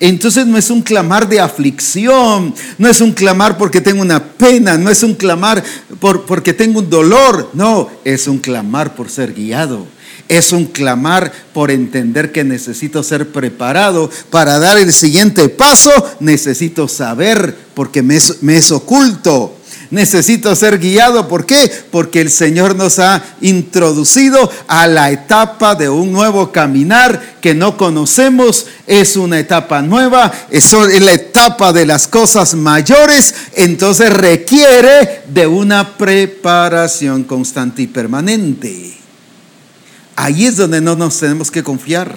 Entonces no es un clamar de aflicción, no es un clamar porque tengo una pena, no es un clamar por, porque tengo un dolor, no, es un clamar por ser guiado es un clamar por entender que necesito ser preparado para dar el siguiente paso. Necesito saber porque me es, oculto. Necesito ser guiado. ¿Por qué? Porque el Señor nos ha introducido a la etapa de un nuevo caminar que no conocemos. Es una etapa nueva. Es la etapa de las cosas mayores. Entonces requiere de una preparación constante y permanente. Ahí es donde no nos tenemos que confiar.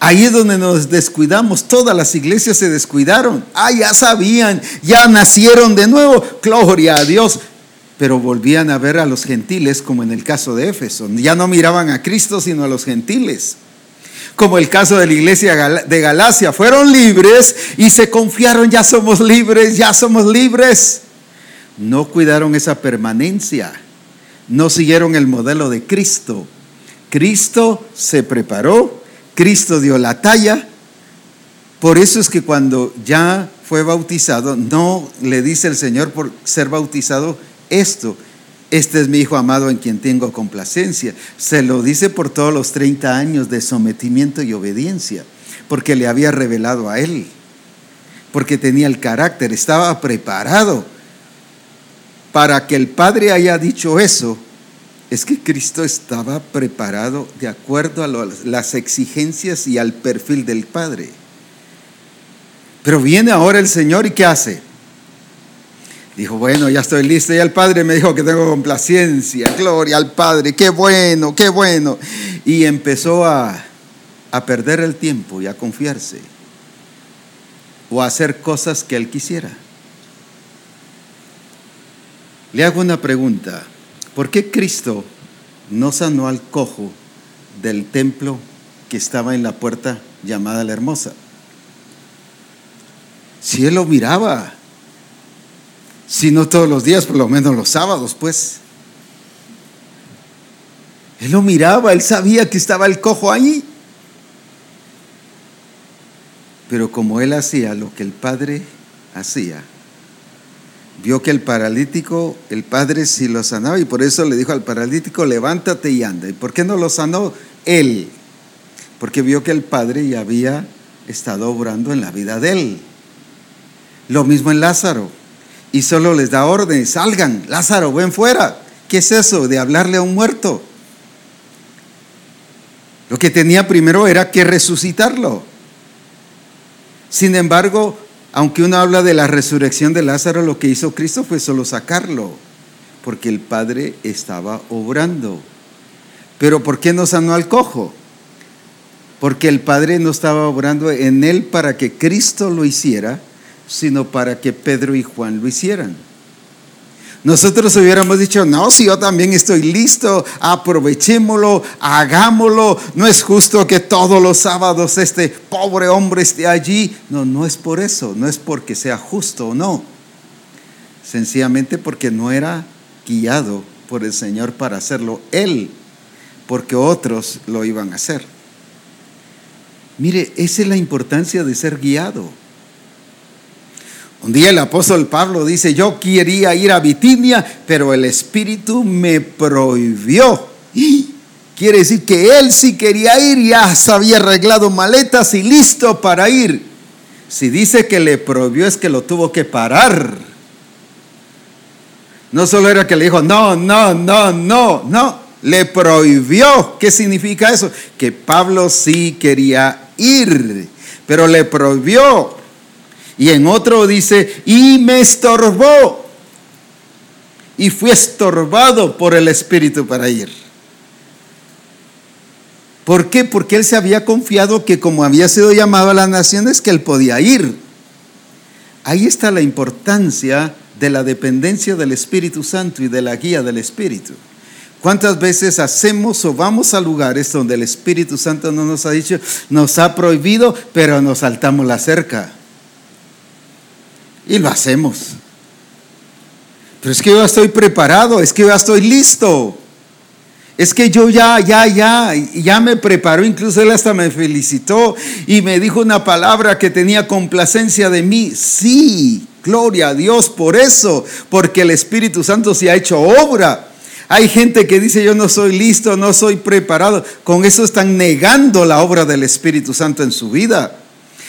Ahí es donde nos descuidamos. Todas las iglesias se descuidaron. Ah, ya sabían, ya nacieron de nuevo. Gloria a Dios. Pero volvían a ver a los gentiles como en el caso de Éfeso. Ya no miraban a Cristo sino a los gentiles. Como el caso de la iglesia de Galacia. Fueron libres y se confiaron, ya somos libres, ya somos libres. No cuidaron esa permanencia no siguieron el modelo de Cristo. Cristo se preparó, Cristo dio la talla. Por eso es que cuando ya fue bautizado, no le dice el Señor por ser bautizado esto. Este es mi Hijo amado en quien tengo complacencia. Se lo dice por todos los 30 años de sometimiento y obediencia, porque le había revelado a Él, porque tenía el carácter, estaba preparado para que el Padre haya dicho eso, es que Cristo estaba preparado de acuerdo a las exigencias y al perfil del Padre. Pero viene ahora el Señor y ¿qué hace? Dijo, bueno, ya estoy listo. Y el Padre me dijo que tengo complacencia. Gloria al Padre. Qué bueno, qué bueno. Y empezó a, a perder el tiempo y a confiarse. O a hacer cosas que él quisiera. Le hago una pregunta. ¿Por qué Cristo no sanó al cojo del templo que estaba en la puerta llamada la hermosa? Si él lo miraba, si no todos los días, por lo menos los sábados, pues. Él lo miraba, él sabía que estaba el cojo ahí. Pero como él hacía lo que el Padre hacía, vio que el paralítico, el padre sí lo sanaba y por eso le dijo al paralítico, levántate y anda. ¿Y por qué no lo sanó él? Porque vio que el padre ya había estado obrando en la vida de él. Lo mismo en Lázaro. Y solo les da orden, salgan, Lázaro, ven fuera. ¿Qué es eso de hablarle a un muerto? Lo que tenía primero era que resucitarlo. Sin embargo, aunque uno habla de la resurrección de Lázaro, lo que hizo Cristo fue solo sacarlo, porque el Padre estaba obrando. Pero ¿por qué no sanó al cojo? Porque el Padre no estaba obrando en él para que Cristo lo hiciera, sino para que Pedro y Juan lo hicieran. Nosotros hubiéramos dicho, no, si yo también estoy listo, aprovechémoslo, hagámoslo. No es justo que todos los sábados este pobre hombre esté allí. No, no es por eso, no es porque sea justo o no. Sencillamente porque no era guiado por el Señor para hacerlo él, porque otros lo iban a hacer. Mire, esa es la importancia de ser guiado. Un día el apóstol Pablo dice, yo quería ir a Bitinia, pero el Espíritu me prohibió. Y quiere decir que él sí quería ir, ya se había arreglado maletas y listo para ir. Si dice que le prohibió es que lo tuvo que parar. No solo era que le dijo, no, no, no, no, no, le prohibió. ¿Qué significa eso? Que Pablo sí quería ir, pero le prohibió. Y en otro dice, y me estorbó. Y fui estorbado por el Espíritu para ir. ¿Por qué? Porque él se había confiado que como había sido llamado a las naciones, que él podía ir. Ahí está la importancia de la dependencia del Espíritu Santo y de la guía del Espíritu. ¿Cuántas veces hacemos o vamos a lugares donde el Espíritu Santo no nos ha dicho, nos ha prohibido, pero nos saltamos la cerca? Y lo hacemos. Pero es que yo ya estoy preparado, es que yo ya estoy listo. Es que yo ya, ya, ya, ya me preparó, incluso él hasta me felicitó y me dijo una palabra que tenía complacencia de mí. Sí, gloria a Dios por eso, porque el Espíritu Santo se ha hecho obra. Hay gente que dice yo no soy listo, no soy preparado. Con eso están negando la obra del Espíritu Santo en su vida.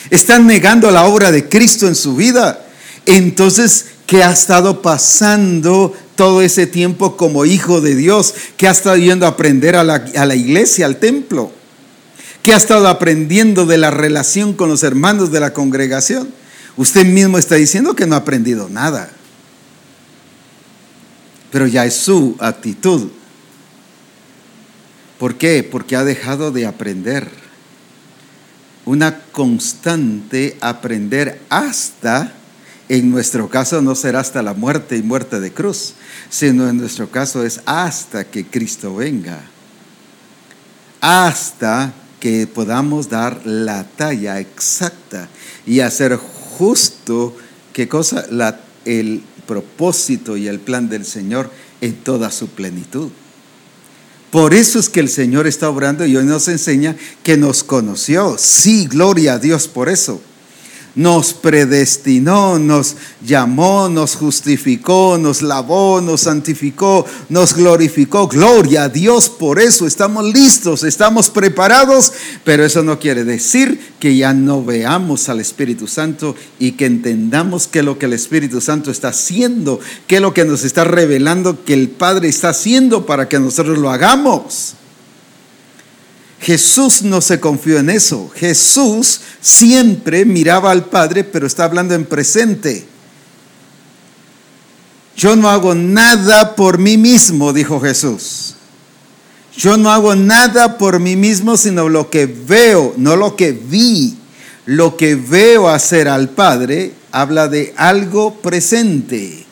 Están negando la obra de Cristo en su vida. Entonces, ¿qué ha estado pasando todo ese tiempo como hijo de Dios, que ha estado yendo a aprender a la, iglesia, al templo, que ha estado aprendiendo de la relación con los hermanos de la congregación. Usted mismo está diciendo que no ha aprendido nada, pero ya es su actitud. ¿Por qué? Porque ha dejado de aprender. Una constante aprender hasta en nuestro caso no será hasta la muerte y muerte de cruz, sino en nuestro caso es hasta que Cristo venga. Hasta que podamos dar la talla exacta y hacer justo qué cosa el propósito y el plan del Señor en toda su plenitud. Por eso es que el Señor está obrando y hoy nos enseña que nos conoció. Sí, gloria a Dios por eso nos predestinó, nos llamó, nos justificó, nos lavó, nos santificó, nos glorificó. Gloria a Dios por eso. Estamos listos, estamos preparados, pero eso no quiere decir que ya no veamos al Espíritu Santo y que entendamos qué es lo que el Espíritu Santo está haciendo, qué es lo que nos está revelando que el Padre está haciendo para que nosotros lo hagamos. Jesús no se confió en eso. Jesús siempre miraba al Padre, pero está hablando en presente. Yo no hago nada por mí mismo, dijo Jesús. Yo no hago nada por mí mismo, sino lo que veo, no lo que vi. Lo que veo hacer al Padre habla de algo presente.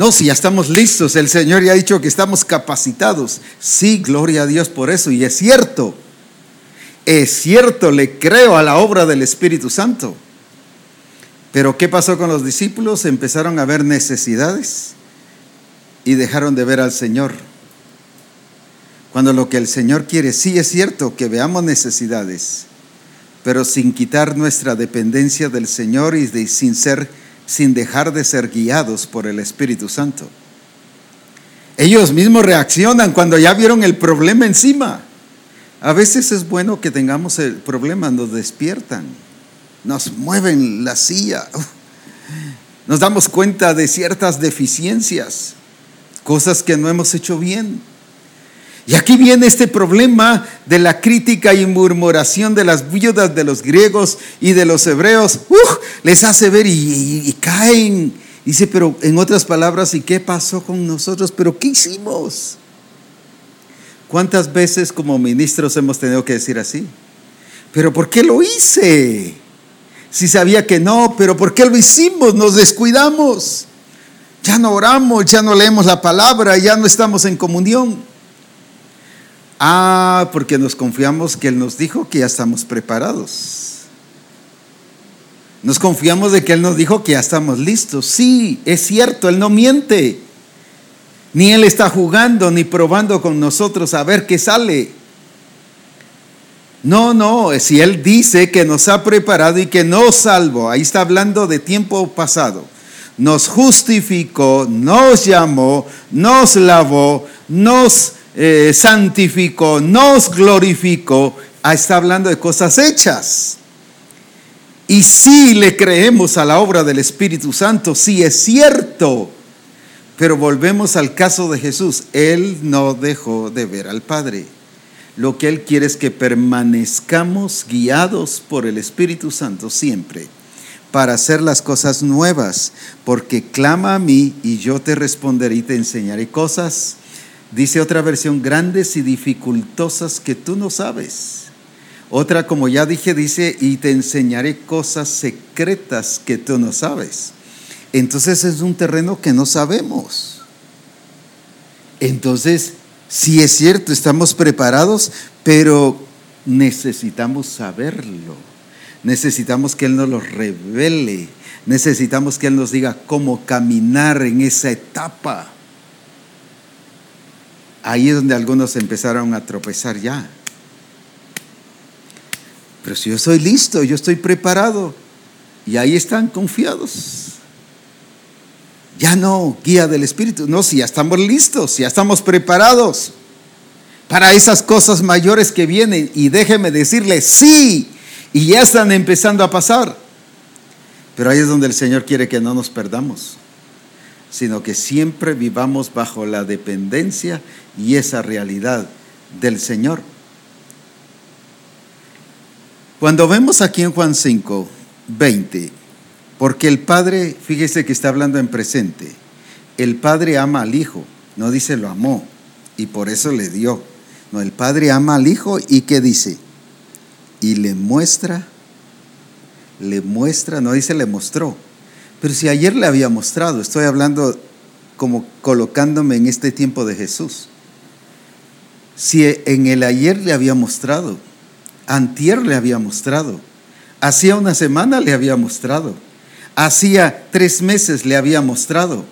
No, si ya estamos listos, el Señor ya ha dicho que estamos capacitados. Sí, gloria a Dios por eso. Y es cierto, es cierto, le creo a la obra del Espíritu Santo. Pero ¿qué pasó con los discípulos? Empezaron a ver necesidades y dejaron de ver al Señor. Cuando lo que el Señor quiere, sí es cierto que veamos necesidades, pero sin quitar nuestra dependencia del Señor y de, sin ser sin dejar de ser guiados por el Espíritu Santo. Ellos mismos reaccionan cuando ya vieron el problema encima. A veces es bueno que tengamos el problema, nos despiertan, nos mueven la silla, nos damos cuenta de ciertas deficiencias, cosas que no hemos hecho bien. Y aquí viene este problema de la crítica y murmuración de las viudas de los griegos y de los hebreos. les hace ver y, caen. Dice, pero en otras palabras, ¿y qué pasó con nosotros? ¿Pero qué hicimos? ¿Cuántas veces como ministros hemos tenido que decir así? ¿Pero por qué lo hice? Si sabía que no, pero ¿por qué lo hicimos? Nos descuidamos. Ya no oramos, ya no leemos la palabra, ya no estamos en comunión. Ah, porque nos confiamos que Él nos dijo que ya estamos preparados. Nos confiamos de que Él nos dijo que ya estamos listos. Sí, es cierto, Él no miente. Ni Él está jugando ni probando con nosotros a ver qué sale. No, no, si Él dice que nos ha preparado y que nos salvó, ahí está hablando de tiempo pasado. Nos justificó, nos llamó, nos lavó, nos eh, santificó, nos glorificó, Ah, está hablando de cosas hechas. Y si le creemos a la obra del Espíritu Santo, sí es cierto. Pero volvemos al caso de Jesús. Él no dejó de ver al Padre. Lo que Él quiere es que permanezcamos guiados por el Espíritu Santo siempre para hacer las cosas nuevas, porque clama a mí y yo te responderé y te enseñaré cosas, dice otra versión, grandes y dificultosas que tú no sabes. Otra, como ya dije, dice, y te enseñaré cosas secretas que tú no sabes. Entonces es un terreno que no sabemos. Entonces, sí es cierto, estamos preparados, pero necesitamos saberlo. Necesitamos que Él nos lo revele. Necesitamos que Él nos diga cómo caminar en esa etapa. Ahí es donde algunos empezaron a tropezar ya. Pero si yo soy listo, yo estoy preparado. Y ahí están confiados. Ya no, guía del Espíritu. No, si ya estamos listos, si ya estamos preparados para esas cosas mayores que vienen. Y déjeme decirle, sí, y ya están empezando a pasar. Pero ahí es donde el Señor quiere que no nos perdamos, sino que siempre vivamos bajo la dependencia y esa realidad del Señor. Cuando vemos aquí en Juan 5, 20, porque el Padre, fíjese que está hablando en presente, el Padre ama al Hijo, no dice lo amó y por eso le dio. No, el Padre ama al Hijo y ¿qué dice? Y le muestra, le muestra, no dice le mostró, pero si ayer le había mostrado, estoy hablando como colocándome en este tiempo de Jesús. Si en el ayer le había mostrado, Antier le había mostrado. Hacía una semana le había mostrado. Hacía tres meses le había mostrado.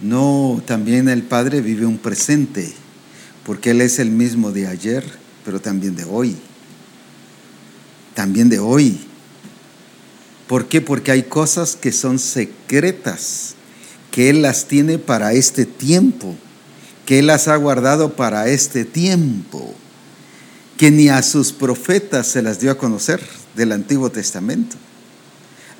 No, también el Padre vive un presente, porque Él es el mismo de ayer, pero también de hoy. También de hoy. ¿Por qué? Porque hay cosas que son secretas, que Él las tiene para este tiempo, que Él las ha guardado para este tiempo que ni a sus profetas se las dio a conocer del Antiguo Testamento.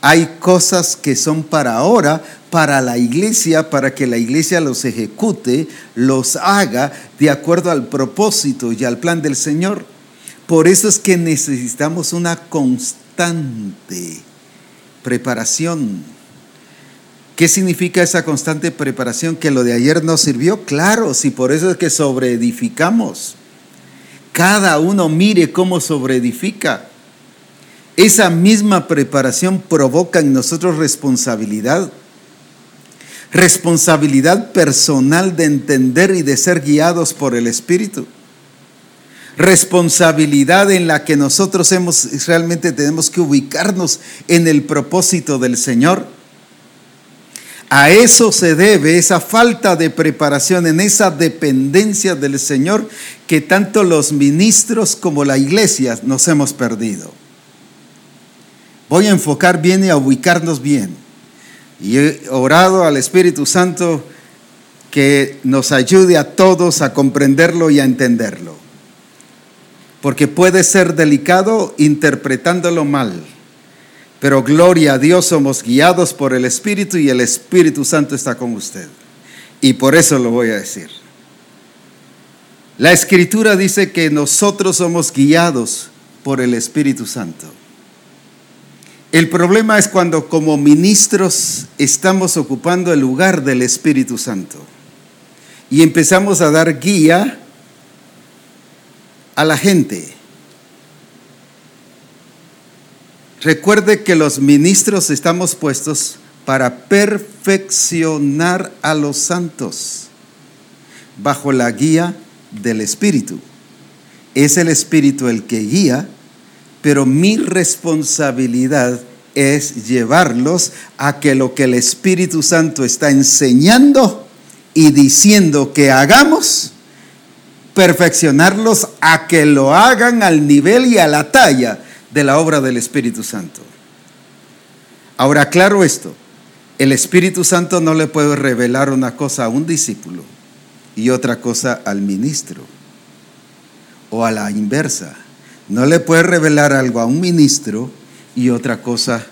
Hay cosas que son para ahora, para la iglesia, para que la iglesia los ejecute, los haga de acuerdo al propósito y al plan del Señor. Por eso es que necesitamos una constante preparación. ¿Qué significa esa constante preparación? Que lo de ayer no sirvió. Claro, si por eso es que sobreedificamos cada uno mire cómo sobreedifica. Esa misma preparación provoca en nosotros responsabilidad. Responsabilidad personal de entender y de ser guiados por el Espíritu. Responsabilidad en la que nosotros hemos, realmente tenemos que ubicarnos en el propósito del Señor a eso se debe esa falta de preparación, en esa dependencia del Señor que tanto los ministros como la iglesia nos hemos perdido. Voy a enfocar bien y a ubicarnos bien. Y he orado al Espíritu Santo que nos ayude a todos a comprenderlo y a entenderlo. Porque puede ser delicado interpretándolo mal pero gloria a Dios, somos guiados por el Espíritu y el Espíritu Santo está con usted. Y por eso lo voy a decir. La Escritura dice que nosotros somos guiados por el Espíritu Santo. El problema es cuando como ministros estamos ocupando el lugar del Espíritu Santo y empezamos a dar guía a la gente Recuerde que los ministros estamos puestos para perfeccionar a los santos bajo la guía del Espíritu. Es el Espíritu el que guía, pero mi responsabilidad es llevarlos a que lo que el Espíritu Santo está enseñando y diciendo que hagamos, perfeccionarlos a que lo hagan al nivel y a la talla de la obra del Espíritu Santo. Ahora, claro esto, el Espíritu Santo no le puede revelar una cosa a un discípulo y otra cosa al ministro. o a la inversa. No le puede revelar algo a un ministro y otra cosa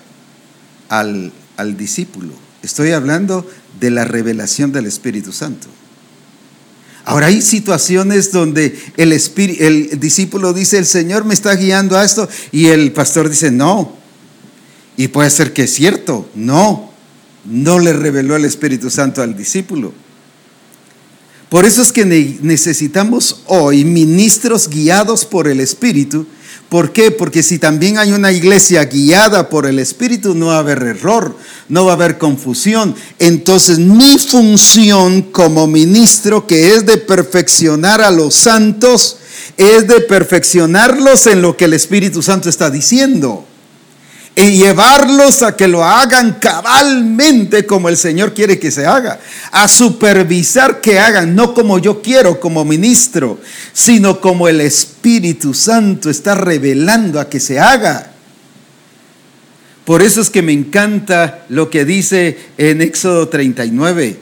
al, al discípulo. Estoy hablando de la revelación del Espíritu Santo. Ahora hay situaciones donde el, discípulo dice, el Señor me está guiando a esto, y el pastor dice, no. Y puede ser que es cierto, no. No le reveló el Espíritu Santo al discípulo. Por eso es que necesitamos hoy ministros guiados por el Espíritu. ¿Por qué? Porque si también hay una iglesia guiada por el Espíritu, no va a haber error, no va a haber confusión. Entonces mi función como ministro, que es de perfeccionar a los santos, es de perfeccionarlos en lo que el Espíritu Santo está diciendo y llevarlos a que lo hagan cabalmente como el Señor quiere que se haga, a supervisar que hagan, no como yo quiero como ministro, sino como el Espíritu Santo está revelando a que se haga. Por eso es que me encanta lo que dice en Éxodo 39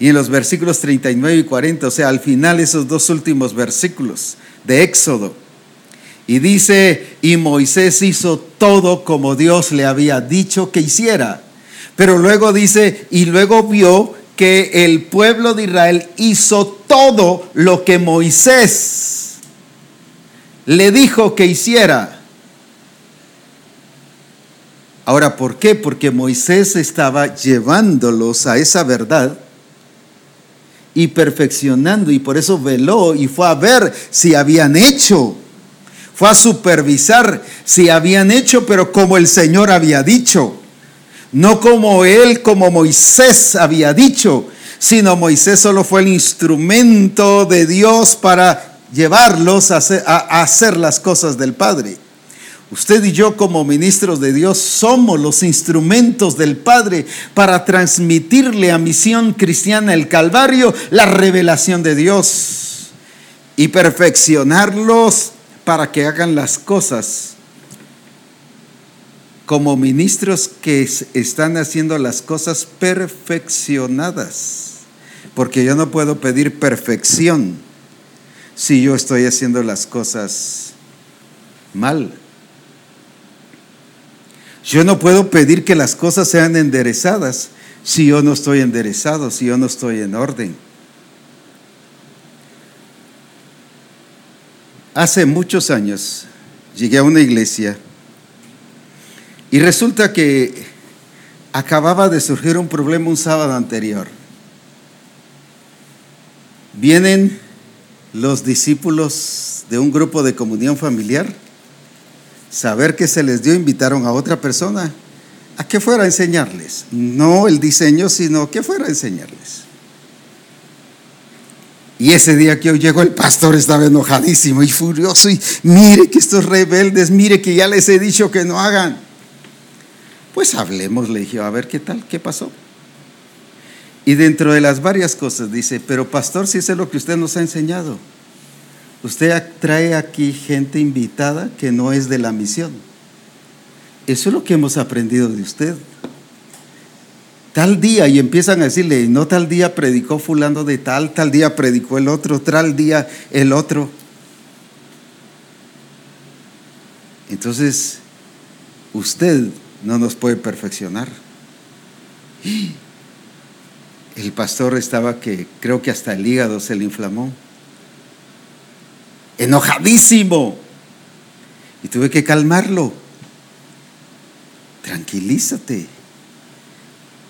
y en los versículos 39 y 40, o sea, al final esos dos últimos versículos de Éxodo. Y dice, y Moisés hizo todo como Dios le había dicho que hiciera. Pero luego dice, y luego vio que el pueblo de Israel hizo todo lo que Moisés le dijo que hiciera. Ahora, ¿por qué? Porque Moisés estaba llevándolos a esa verdad y perfeccionando, y por eso veló y fue a ver si habían hecho fue a supervisar si habían hecho, pero como el Señor había dicho. No como él, como Moisés había dicho, sino Moisés solo fue el instrumento de Dios para llevarlos a hacer, las cosas del Padre. Usted y yo como ministros de Dios somos los instrumentos del Padre para transmitirle a Misión Cristiana el Calvario la revelación de Dios y perfeccionarlos para que hagan las cosas como ministros que están haciendo las cosas perfeccionadas. Porque yo no puedo pedir perfección si yo estoy haciendo las cosas mal. Yo no puedo pedir que las cosas sean enderezadas si yo no estoy enderezado, si yo no estoy en orden. Hace muchos años llegué a una iglesia y resulta que acababa de surgir un problema un sábado anterior. Vienen los discípulos de un grupo de comunión familiar, saber que se les dio, invitaron a otra persona a que fuera a enseñarles, no el diseño, sino que fuera a enseñarles. Y ese día que hoy llegó el pastor estaba enojadísimo y furioso y mire que estos rebeldes, mire que ya les he dicho que no hagan. Pues hablemos, le dije, a ver qué tal, qué pasó. Y dentro de las varias cosas dice, pero pastor, si es lo que usted nos ha enseñado, usted trae aquí gente invitada que no es de la misión. Eso es lo que hemos aprendido de usted tal día y empiezan a decirle, no tal día predicó fulano de tal, tal día predicó el otro, tal día el otro. Entonces, usted no nos puede perfeccionar. El pastor estaba que creo que hasta el hígado se le inflamó. Enojadísimo. Y tuve que calmarlo. Tranquilízate.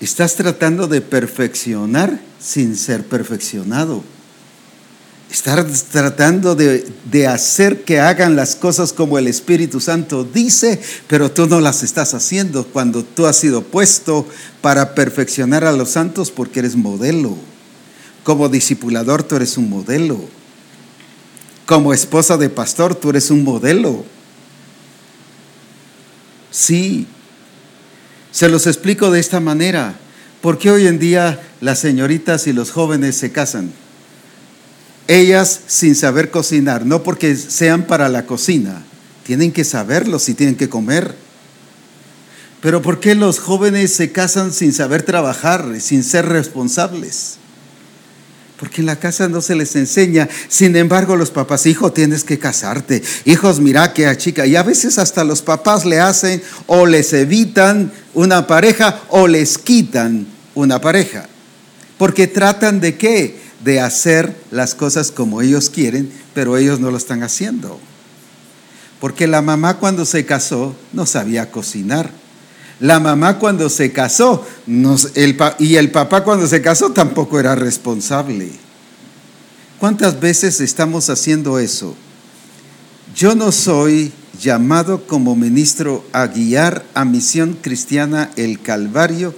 Estás tratando de perfeccionar sin ser perfeccionado. Estás tratando de, de, hacer que hagan las cosas como el Espíritu Santo dice, pero tú no las estás haciendo cuando tú has sido puesto para perfeccionar a los santos porque eres modelo. Como discipulador tú eres un modelo. Como esposa de pastor tú eres un modelo. Sí, se los explico de esta manera. ¿Por qué hoy en día las señoritas y los jóvenes se casan? Ellas sin saber cocinar, no porque sean para la cocina, tienen que saberlo si tienen que comer. Pero ¿por qué los jóvenes se casan sin saber trabajar, sin ser responsables? Porque en la casa no se les enseña. Sin embargo, los papás, hijo, tienes que casarte. Hijos, mira que a chica. Y a veces hasta los papás le hacen o les evitan una pareja o les quitan una pareja. Porque tratan de qué? De hacer las cosas como ellos quieren, pero ellos no lo están haciendo. Porque la mamá cuando se casó no sabía cocinar. La mamá cuando se casó y el papá cuando se casó tampoco era responsable. ¿Cuántas veces estamos haciendo eso? Yo no soy llamado como ministro a guiar a Misión Cristiana el Calvario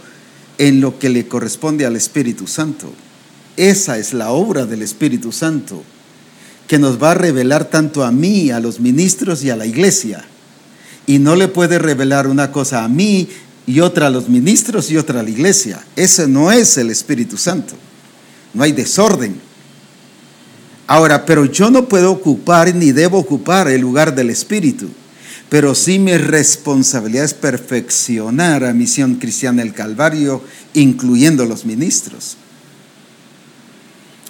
en lo que le corresponde al Espíritu Santo. Esa es la obra del Espíritu Santo que nos va a revelar tanto a mí, a los ministros y a la iglesia. Y no le puede revelar una cosa a mí y otra a los ministros y otra a la iglesia. Ese no es el Espíritu Santo. No hay desorden. Ahora, pero yo no puedo ocupar ni debo ocupar el lugar del Espíritu. Pero sí mi responsabilidad es perfeccionar a Misión Cristiana del Calvario, incluyendo los ministros.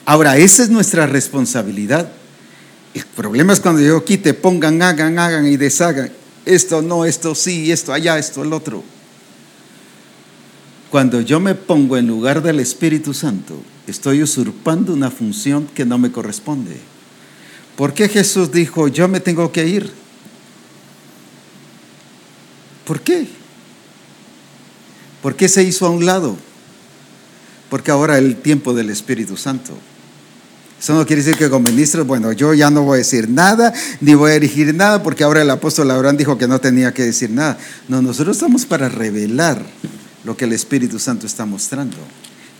Ahora, esa es nuestra responsabilidad. El problema es cuando yo aquí te pongan, hagan, hagan y deshagan. Esto no, esto sí, esto allá, esto el otro. Cuando yo me pongo en lugar del Espíritu Santo, estoy usurpando una función que no me corresponde. ¿Por qué Jesús dijo, yo me tengo que ir? ¿Por qué? ¿Por qué se hizo a un lado? Porque ahora el tiempo del Espíritu Santo. Eso no quiere decir que como ministro, bueno, yo ya no voy a decir nada, ni voy a dirigir nada, porque ahora el apóstol Abraham dijo que no tenía que decir nada. No, nosotros estamos para revelar lo que el Espíritu Santo está mostrando.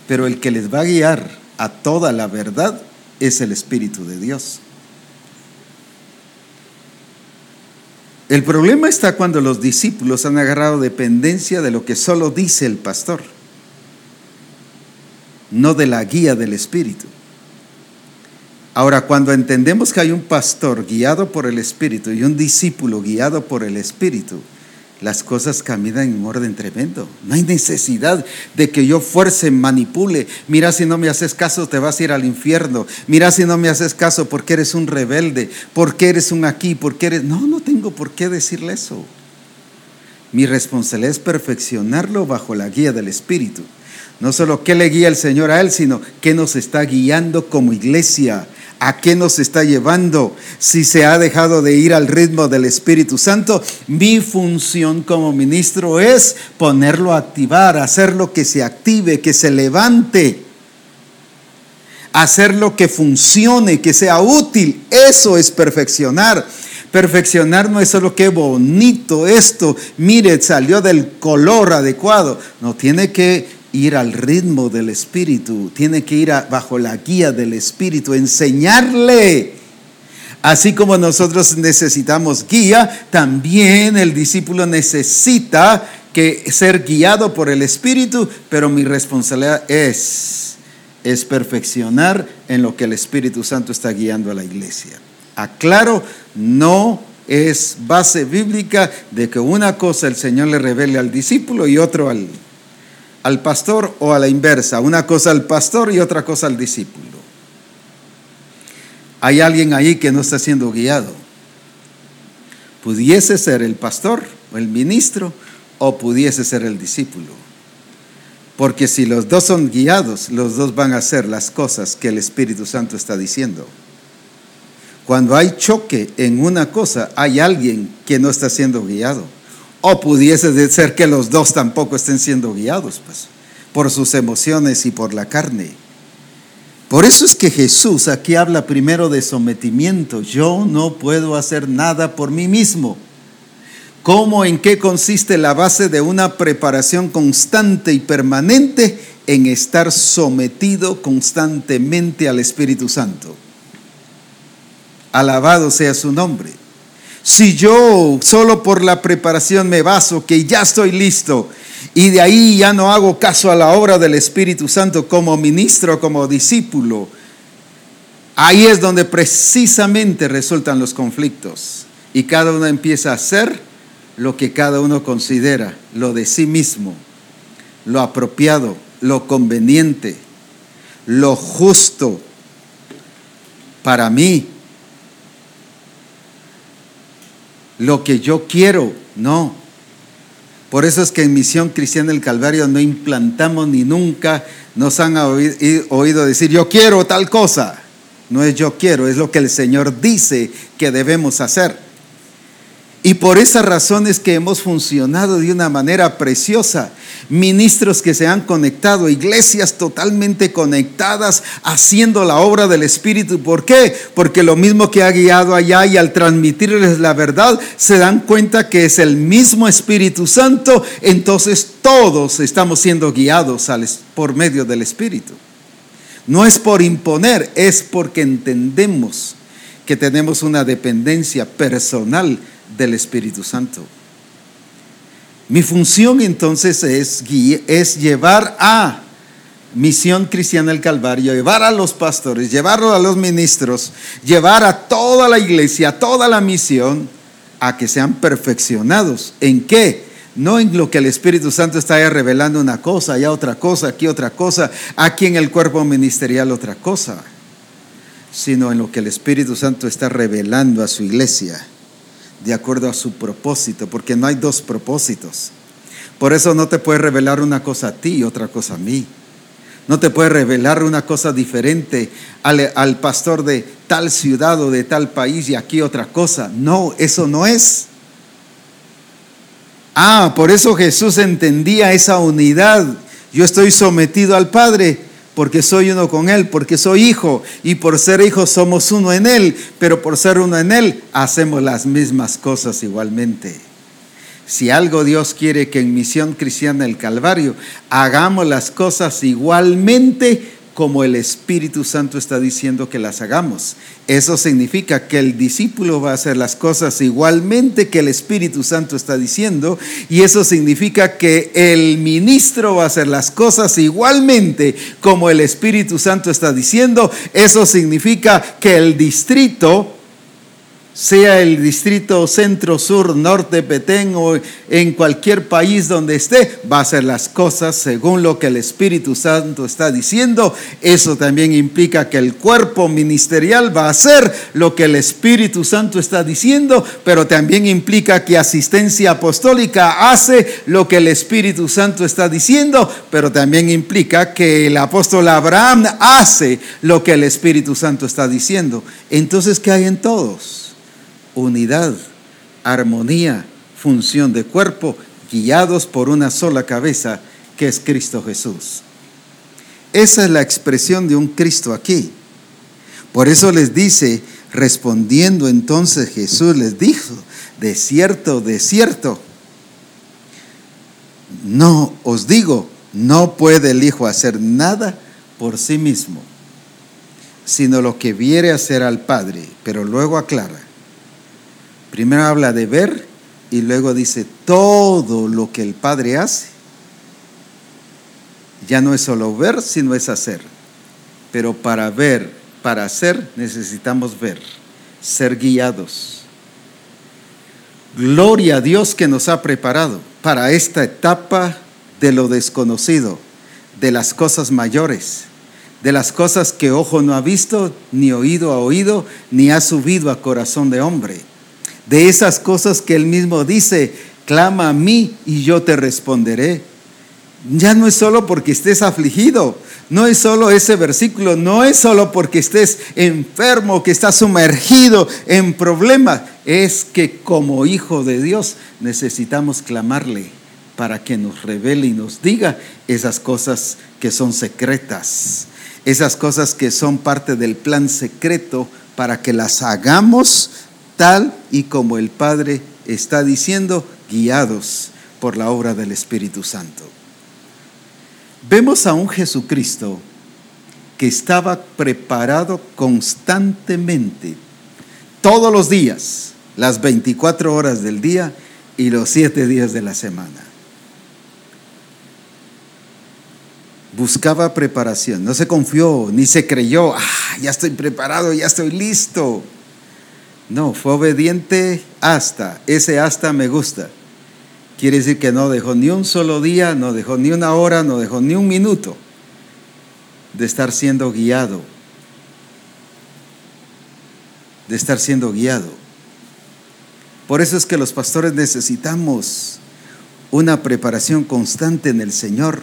Pero el que les va a guiar a toda la verdad es el Espíritu de Dios. El problema está cuando los discípulos han agarrado dependencia de lo que solo dice el pastor, no de la guía del Espíritu. Ahora, cuando entendemos que hay un pastor guiado por el Espíritu y un discípulo guiado por el Espíritu, las cosas caminan en orden tremendo. No hay necesidad de que yo fuerce, manipule. Mira si no me haces caso, te vas a ir al infierno. Mira si no me haces caso porque eres un rebelde, porque eres un aquí, porque eres... No, no tengo por qué decirle eso. Mi responsabilidad es perfeccionarlo bajo la guía del Espíritu. No solo qué le guía el Señor a él, sino qué nos está guiando como iglesia ¿A qué nos está llevando? Si se ha dejado de ir al ritmo del Espíritu Santo, mi función como ministro es ponerlo a activar, hacerlo que se active, que se levante, hacerlo que funcione, que sea útil. Eso es perfeccionar. Perfeccionar no es solo que bonito esto, mire, salió del color adecuado. No, tiene que ir al ritmo del Espíritu, tiene que ir bajo la guía del Espíritu, enseñarle. Así como nosotros necesitamos guía, también el discípulo necesita que ser guiado por el Espíritu, pero mi responsabilidad es, es perfeccionar en lo que el Espíritu Santo está guiando a la iglesia. Aclaro, no es base bíblica de que una cosa el Señor le revele al discípulo y otro al, al pastor o a la inversa, una cosa al pastor y otra cosa al discípulo. Hay alguien ahí que no está siendo guiado. Pudiese ser el pastor o el ministro o pudiese ser el discípulo. Porque si los dos son guiados, los dos van a hacer las cosas que el Espíritu Santo está diciendo. Cuando hay choque en una cosa, hay alguien que no está siendo guiado. O pudiese ser que los dos tampoco estén siendo guiados, pues, por sus emociones y por la carne. Por eso es que Jesús aquí habla primero de sometimiento. Yo no puedo hacer nada por mí mismo. ¿Cómo, en qué consiste la base de una preparación constante y permanente? En estar sometido constantemente al Espíritu Santo. Alabado sea su nombre. Si yo solo por la preparación me baso, que ya estoy listo, y de ahí ya no hago caso a la obra del Espíritu Santo como ministro, como discípulo, ahí es donde precisamente resultan los conflictos. Y cada uno empieza a hacer lo que cada uno considera, lo de sí mismo, lo apropiado, lo conveniente, lo justo para mí, lo que yo quiero, no. Por eso es que en Misión Cristiana del Calvario no implantamos ni nunca nos han oído decir yo quiero tal cosa. No es yo quiero, es lo que el Señor dice que debemos hacer. Y por esa razón es que hemos funcionado de una manera preciosa. Ministros que se han conectado, iglesias totalmente conectadas, haciendo la obra del Espíritu. ¿Por qué? Porque lo mismo que ha guiado allá y al transmitirles la verdad, se dan cuenta que es el mismo Espíritu Santo. Entonces todos estamos siendo guiados por medio del Espíritu. No es por imponer, es porque entendemos que tenemos una dependencia personal del Espíritu Santo. Mi función entonces es, es llevar a Misión Cristiana del Calvario, llevar a los pastores, llevarlo a los ministros, llevar a toda la iglesia, a toda la misión, a que sean perfeccionados. ¿En qué? No en lo que el Espíritu Santo está revelando una cosa, allá otra cosa, aquí otra cosa, aquí en el cuerpo ministerial otra cosa, sino en lo que el Espíritu Santo está revelando a su iglesia de acuerdo a su propósito, porque no hay dos propósitos. Por eso no te puede revelar una cosa a ti y otra cosa a mí. No te puede revelar una cosa diferente al, al, pastor de tal ciudad o de tal país y aquí otra cosa. No, eso no es. Ah, por eso Jesús entendía esa unidad. Yo estoy sometido al Padre porque soy uno con Él, porque soy hijo, y por ser hijo somos uno en Él, pero por ser uno en Él hacemos las mismas cosas igualmente. Si algo Dios quiere que en Misión Cristiana del Calvario hagamos las cosas igualmente, como el Espíritu Santo está diciendo que las hagamos. Eso significa que el discípulo va a hacer las cosas igualmente que el Espíritu Santo está diciendo y eso significa que el ministro va a hacer las cosas igualmente como el Espíritu Santo está diciendo. Eso significa que el distrito sea el distrito centro, sur, norte, Petén o en cualquier país donde esté, va a hacer las cosas según lo que el Espíritu Santo está diciendo. Eso también implica que el cuerpo ministerial va a hacer lo que el Espíritu Santo está diciendo, pero también implica que asistencia apostólica hace lo que el Espíritu Santo está diciendo, pero también implica que el apóstol Abraham hace lo que el Espíritu Santo está diciendo. Entonces, ¿qué hay en todos? Unidad, armonía, función de cuerpo, guiados por una sola cabeza, que es Cristo Jesús. Esa es la expresión de un Cristo aquí. Por eso les dice, respondiendo entonces Jesús les dijo, de cierto, de cierto, no os digo, no puede el Hijo hacer nada por sí mismo, sino lo que viere hacer al Padre, pero luego aclara, Primero habla de ver y luego dice todo lo que el Padre hace. Ya no es solo ver, sino es hacer. Pero para ver, para hacer, necesitamos ver, ser guiados. Gloria a Dios que nos ha preparado para esta etapa de lo desconocido, de las cosas mayores, de las cosas que ojo no ha visto, ni oído ha oído, ni ha subido a corazón de hombre de esas cosas que él mismo dice, clama a mí y yo te responderé. Ya no es solo porque estés afligido, no es solo ese versículo, no es solo porque estés enfermo, que estás sumergido en problemas, es que como hijo de Dios necesitamos clamarle para que nos revele y nos diga esas cosas que son secretas, esas cosas que son parte del plan secreto para que las hagamos tal y como el Padre está diciendo, guiados por la obra del Espíritu Santo. Vemos a un Jesucristo que estaba preparado constantemente, todos los días, las 24 horas del día y los 7 días de la semana. Buscaba preparación, no se confió ni se creyó, ah, ya estoy preparado, ya estoy listo. No, fue obediente hasta. Ese hasta me gusta. Quiere decir que no dejó ni un solo día, no dejó ni una hora, no dejó ni un minuto. de estar siendo guiado, de estar siendo guiado. Por eso es que los pastores necesitamos una preparación constante en el Señor.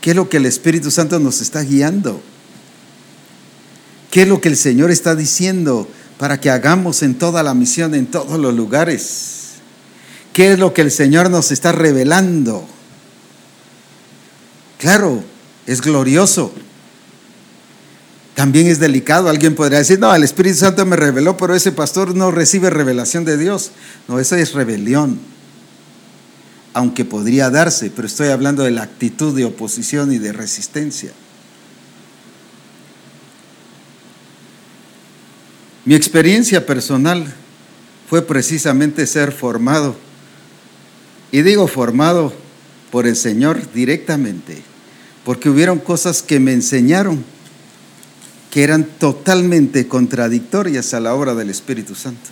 ¿Qué es lo que el Espíritu Santo nos está guiando? ¿Qué es lo que el Señor está diciendo para que hagamos en toda la misión, en todos los lugares? ¿Qué es lo que el Señor nos está revelando? Claro, es glorioso. También es delicado. Alguien podría decir, no, el Espíritu Santo me reveló, pero ese pastor no recibe revelación de Dios. No, eso es rebelión. Aunque podría darse, pero estoy hablando de la actitud de oposición y de resistencia. Mi experiencia personal fue precisamente ser formado. Y digo formado por el Señor directamente porque hubieron cosas que me enseñaron que eran totalmente contradictorias a la obra del Espíritu Santo.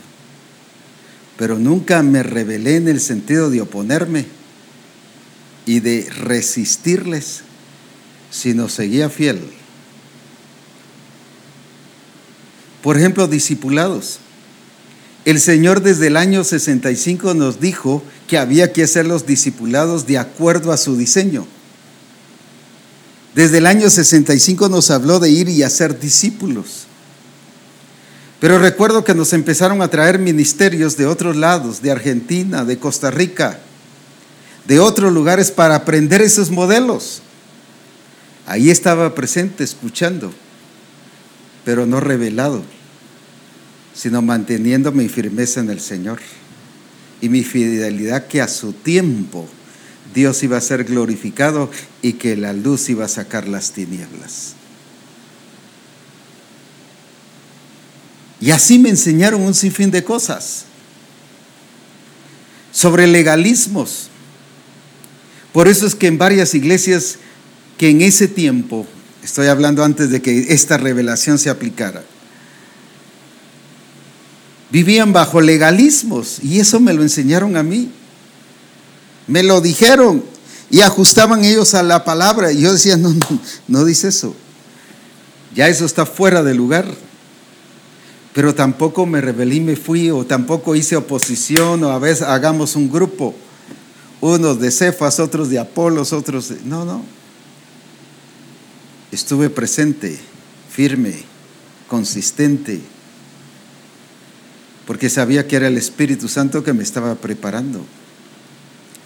Pero nunca me rebelé en el sentido de oponerme y de resistirles, sino seguía fiel. Por ejemplo, discipulados. El Señor desde el año 65 nos dijo que había que hacer los discipulados de acuerdo a su diseño. Desde el año 65 nos habló de ir y hacer discípulos. Pero recuerdo que nos empezaron a traer ministerios de otros lados, de Argentina, de Costa Rica, de otros lugares para aprender esos modelos. Ahí estaba presente, escuchando, pero no revelado, sino manteniendo mi firmeza en el Señor y mi fidelidad que a su tiempo Dios iba a ser glorificado y que la luz iba a sacar las tinieblas. Y así me enseñaron un sinfín de cosas sobre legalismos. Por eso es que en varias iglesias que en ese tiempo, estoy hablando antes de que esta revelación se aplicara, vivían bajo legalismos y eso me lo enseñaron a mí. Me lo dijeron y ajustaban ellos a la palabra. Y yo decía, no, no, no dice eso. Ya eso está fuera de lugar. Pero tampoco me rebelé y me fui, o tampoco hice oposición, o a veces hagamos un grupo. Unos de Cefas, otros de Apolos, otros de... No, no. Estuve presente, firme, consistente, porque sabía que era el Espíritu Santo que me estaba preparando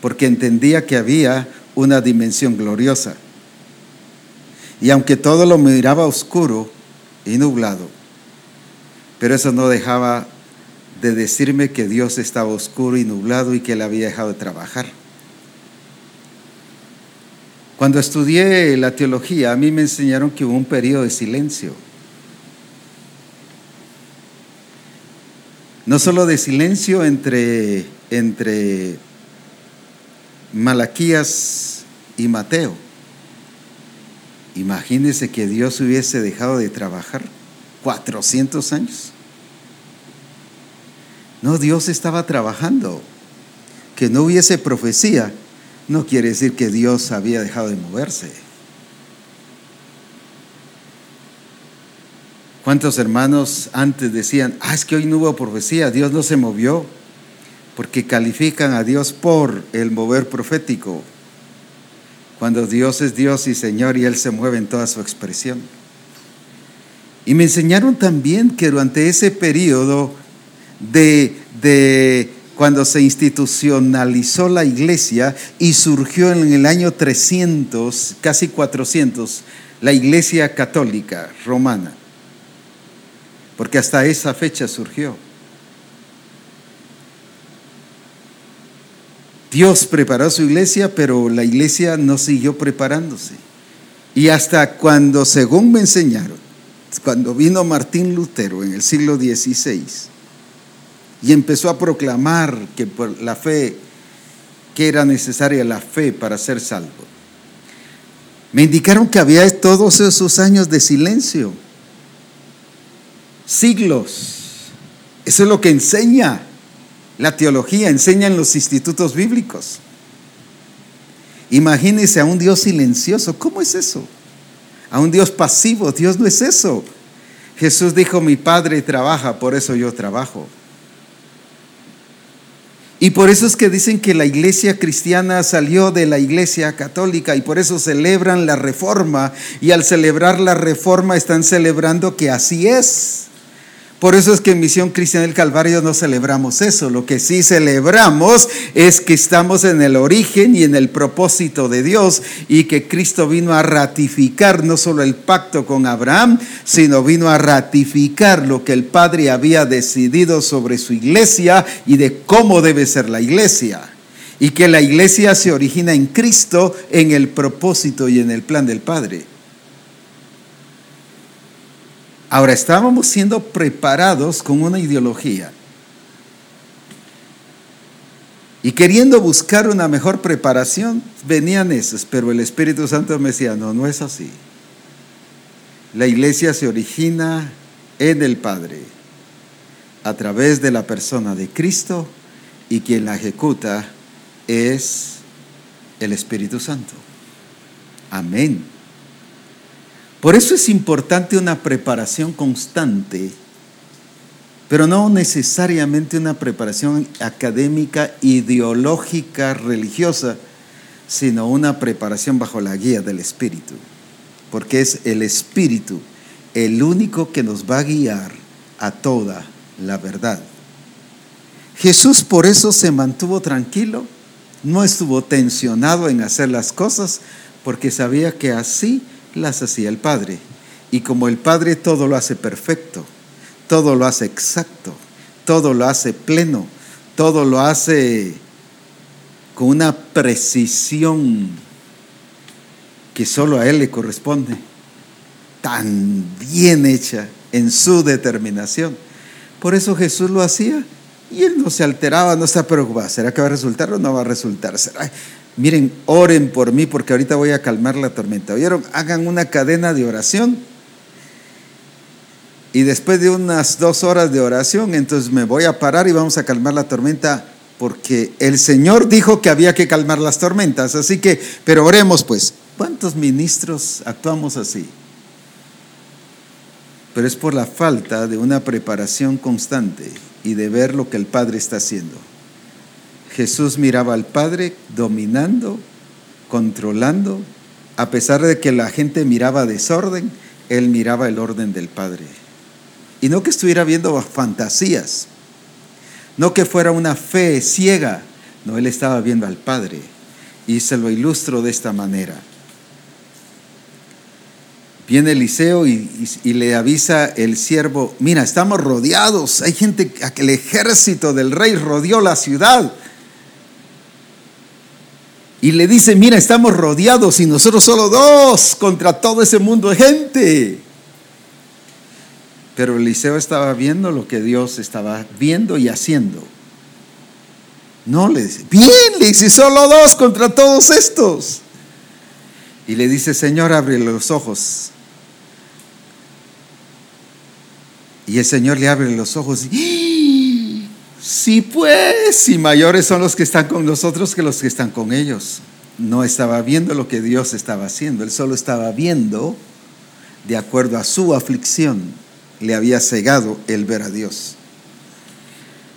porque entendía que había una dimensión gloriosa. Y aunque todo lo miraba oscuro y nublado, pero eso no dejaba de decirme que Dios estaba oscuro y nublado y que él había dejado de trabajar. Cuando estudié la teología, a mí me enseñaron que hubo un periodo de silencio. No solo de silencio entre, entre Malaquías y Mateo. Imagínense que Dios hubiese dejado de trabajar 400 años. No, Dios estaba trabajando. Que no hubiese profecía no quiere decir que Dios había dejado de moverse. ¿Cuántos hermanos antes decían, ah, es que hoy no hubo profecía, Dios no se movió? porque califican a Dios por el mover profético, cuando Dios es Dios y Señor y Él se mueve en toda su expresión. Y me enseñaron también que durante ese periodo de, de cuando se institucionalizó la iglesia y surgió en el año 300, casi 400, la iglesia católica romana, porque hasta esa fecha surgió. Dios preparó su iglesia, pero la iglesia no siguió preparándose. Y hasta cuando, según me enseñaron, cuando vino Martín Lutero en el siglo XVI y empezó a proclamar que por la fe, que era necesaria la fe para ser salvo, me indicaron que había todos esos años de silencio, siglos. Eso es lo que enseña la teología, enseña en los institutos bíblicos. Imagínese a un Dios silencioso. ¿Cómo es eso? a un Dios pasivo. Dios no es eso. Jesús dijo, mi Padre trabaja, por eso yo trabajo. Y por eso es que dicen que la iglesia cristiana salió de la iglesia católica y por eso celebran la reforma. Y al celebrar la reforma están celebrando que así es. Por eso es que en Misión Cristiana del Calvario no celebramos eso. Lo que sí celebramos es que estamos en el origen y en el propósito de Dios y que Cristo vino a ratificar no solo el pacto con Abraham, sino vino a ratificar lo que el Padre había decidido sobre su iglesia y de cómo debe ser la iglesia. Y que la iglesia se origina en Cristo, en el propósito y en el plan del Padre. Ahora estábamos siendo preparados con una ideología y queriendo buscar una mejor preparación, venían esos, pero el Espíritu Santo me decía, no, no es así. La iglesia se origina en el Padre, a través de la persona de Cristo, y quien la ejecuta es el Espíritu Santo. Amén. Por eso es importante una preparación constante, pero no necesariamente una preparación académica, ideológica, religiosa, sino una preparación bajo la guía del Espíritu, porque es el Espíritu el único que nos va a guiar a toda la verdad. Jesús por eso se mantuvo tranquilo, no estuvo tensionado en hacer las cosas, porque sabía que así las hacía el Padre. Y como el Padre todo lo hace perfecto, todo lo hace exacto, todo lo hace pleno, todo lo hace con una precisión que solo a Él le corresponde, tan bien hecha en su determinación. Por eso Jesús lo hacía y Él no se alteraba, no se preocupaba. ¿Será que va a resultar o no va a resultar? ¿Será? Miren, oren por mí porque ahorita voy a calmar la tormenta. ¿Oyeron? Hagan una cadena de oración. Y después de unas dos horas de oración, entonces me voy a parar y vamos a calmar la tormenta porque el Señor dijo que había que calmar las tormentas. Así que, pero oremos pues. ¿Cuántos ministros actuamos así? Pero es por la falta de una preparación constante y de ver lo que el Padre está haciendo. Jesús miraba al Padre dominando, controlando, a pesar de que la gente miraba desorden, él miraba el orden del Padre. Y no que estuviera viendo fantasías, no que fuera una fe ciega, no, él estaba viendo al Padre. Y se lo ilustro de esta manera. Viene Eliseo y, y, le avisa el siervo, mira, estamos rodeados, hay gente, el ejército del rey rodeó la ciudad y le dice, mira, estamos rodeados y nosotros solo dos contra todo ese mundo de gente. Pero Eliseo estaba viendo lo que Dios estaba viendo y haciendo. No le dice, bien, le dice, solo dos contra todos estos. Y le dice, Señor, abre los ojos. Y el Señor le abre los ojos y Sí, pues, y mayores son los que están con nosotros que los que están con ellos. No estaba viendo lo que Dios estaba haciendo, él solo estaba viendo de acuerdo a su aflicción. Le había cegado el ver a Dios.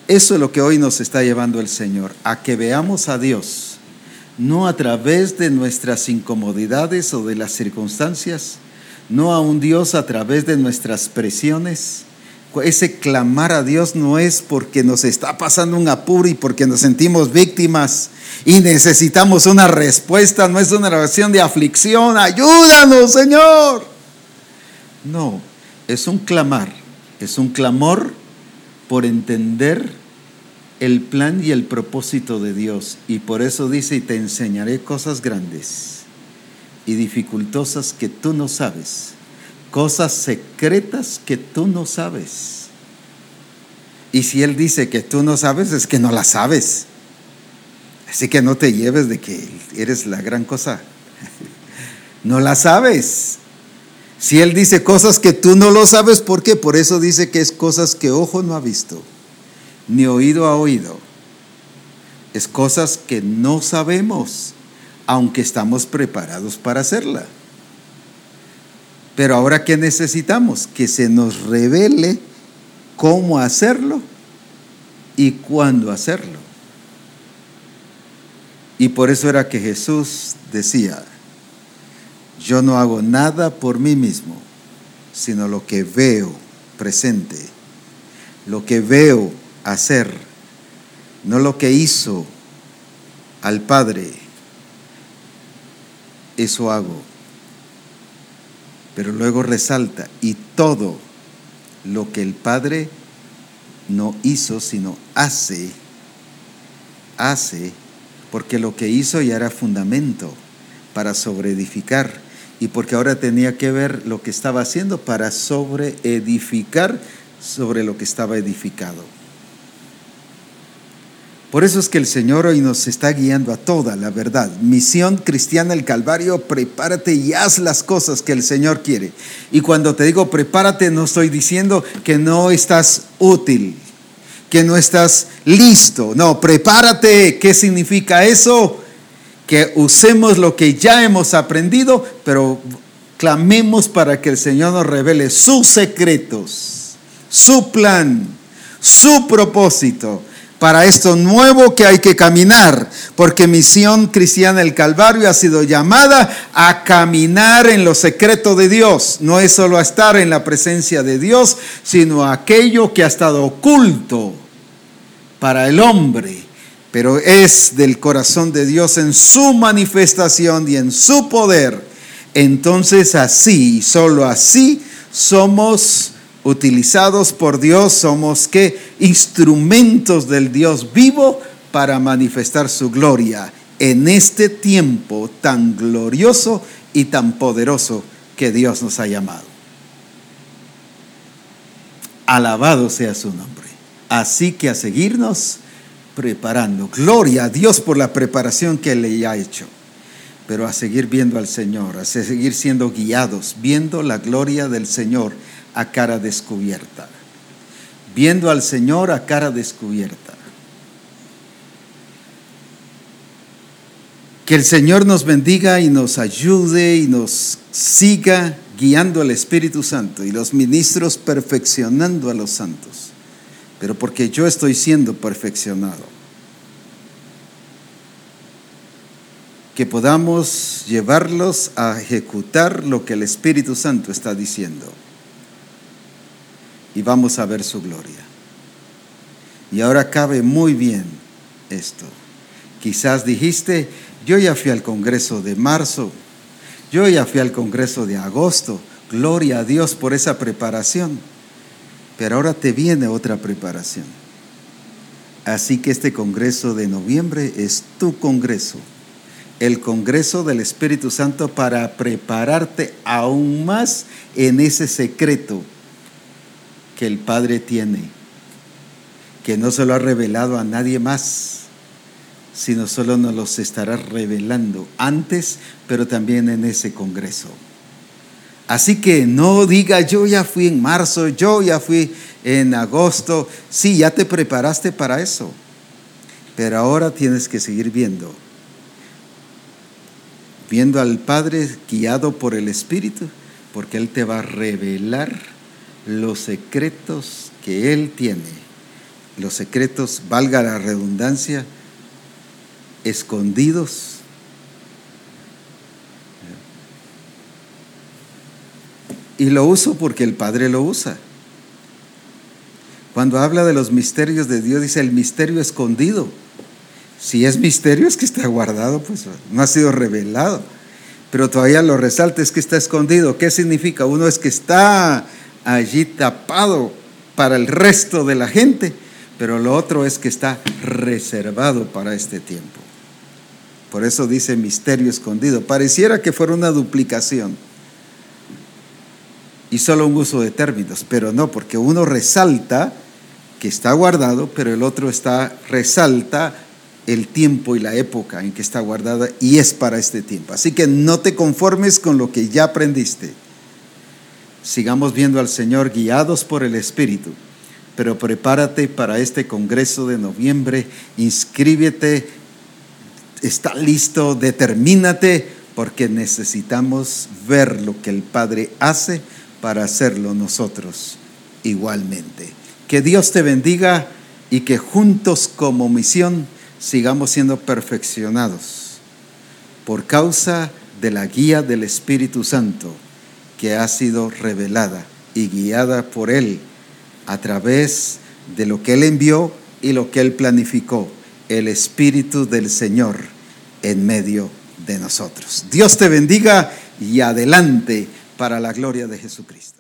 Eso es lo que hoy nos está llevando el Señor, a que veamos a Dios, no a través de nuestras incomodidades o de las circunstancias, no a un Dios a través de nuestras presiones, ese clamar a Dios no es porque nos está pasando un apuro y porque nos sentimos víctimas y necesitamos una respuesta, no es una oración de aflicción, ayúdanos Señor. No, es un clamar, es un clamor por entender el plan y el propósito de Dios. Y por eso dice, y te enseñaré cosas grandes y dificultosas que tú no sabes cosas secretas que tú no sabes. Y si Él dice que tú no sabes, es que no las sabes. Así que no te lleves de que eres la gran cosa. *laughs* No las sabes. Si Él dice cosas que tú no lo sabes, ¿por qué? Por eso dice que es cosas que ojo no ha visto, ni oído ha oído. Es cosas que no sabemos, aunque estamos preparados para hacerla. Pero ahora ¿qué necesitamos? Que se nos revele cómo hacerlo y cuándo hacerlo. Y por eso era que Jesús decía, yo no hago nada por mí mismo, sino lo que veo presente, lo que veo hacer, no lo que hizo al Padre, eso hago. Pero luego resalta, y todo lo que el Padre no hizo, sino hace, hace, porque lo que hizo ya era fundamento para sobreedificar y porque ahora tenía que ver lo que estaba haciendo para sobreedificar sobre lo que estaba edificado. Por eso es que el Señor hoy nos está guiando a toda la verdad. Misión cristiana el Calvario, prepárate y haz las cosas que el Señor quiere. Y cuando te digo prepárate, no estoy diciendo que no estás útil, que no estás listo. No, prepárate. ¿Qué significa eso? Que usemos lo que ya hemos aprendido, pero clamemos para que el Señor nos revele sus secretos, su plan, su propósito para esto nuevo que hay que caminar, porque misión cristiana del Calvario ha sido llamada a caminar en lo secreto de Dios. No es solo estar en la presencia de Dios, sino aquello que ha estado oculto para el hombre, pero es del corazón de Dios en su manifestación y en su poder. Entonces así, solo así, somos utilizados por Dios, somos que instrumentos del Dios vivo para manifestar su gloria en este tiempo tan glorioso y tan poderoso que Dios nos ha llamado. Alabado sea su nombre. Así que a seguirnos preparando. Gloria a Dios por la preparación que le ha hecho. Pero a seguir viendo al Señor, a seguir siendo guiados, viendo la gloria del Señor a cara descubierta, viendo al Señor a cara descubierta. Que el Señor nos bendiga y nos ayude y nos siga guiando al Espíritu Santo y los ministros perfeccionando a los santos. Pero porque yo estoy siendo perfeccionado. Que podamos llevarlos a ejecutar lo que el Espíritu Santo está diciendo y vamos a ver su gloria. Y ahora cabe muy bien esto. Quizás dijiste, yo ya fui al Congreso de marzo, yo ya fui al Congreso de agosto, gloria a Dios por esa preparación, pero ahora te viene otra preparación. Así que este Congreso de noviembre es tu Congreso, el Congreso del Espíritu Santo para prepararte aún más en ese secreto que el Padre tiene, que no se lo ha revelado a nadie más, sino solo nos los estará revelando antes, pero también en ese Congreso. Así que no diga, yo ya fui en marzo, yo ya fui en agosto. Sí, ya te preparaste para eso. Pero ahora tienes que seguir viendo. Viendo al Padre guiado por el Espíritu, porque Él te va a revelar los secretos que Él tiene, los secretos, valga la redundancia, escondidos. Y lo uso porque el Padre lo usa. Cuando habla de los misterios de Dios, dice el misterio escondido. Si es misterio, es que está guardado, pues no ha sido revelado. Pero todavía lo resalta, es que está escondido. ¿Qué significa? Uno es que está allí tapado para el resto de la gente, pero lo otro es que está reservado para este tiempo. Por eso dice misterio escondido. Pareciera que fuera una duplicación y solo un uso de términos, pero no, porque uno resalta que está guardado, pero el otro está resalta el tiempo y la época en que está guardada y es para este tiempo. Así que no te conformes con lo que ya aprendiste sigamos viendo al Señor guiados por el Espíritu. Pero prepárate para este Congreso de noviembre, inscríbete, está listo, determínate, porque necesitamos ver lo que el Padre hace para hacerlo nosotros igualmente. Que Dios te bendiga y que juntos como misión sigamos siendo perfeccionados por causa de la guía del Espíritu Santo que ha sido revelada y guiada por Él a través de lo que Él envió y lo que Él planificó, el Espíritu del Señor en medio de nosotros. Dios te bendiga y adelante para la gloria de Jesucristo.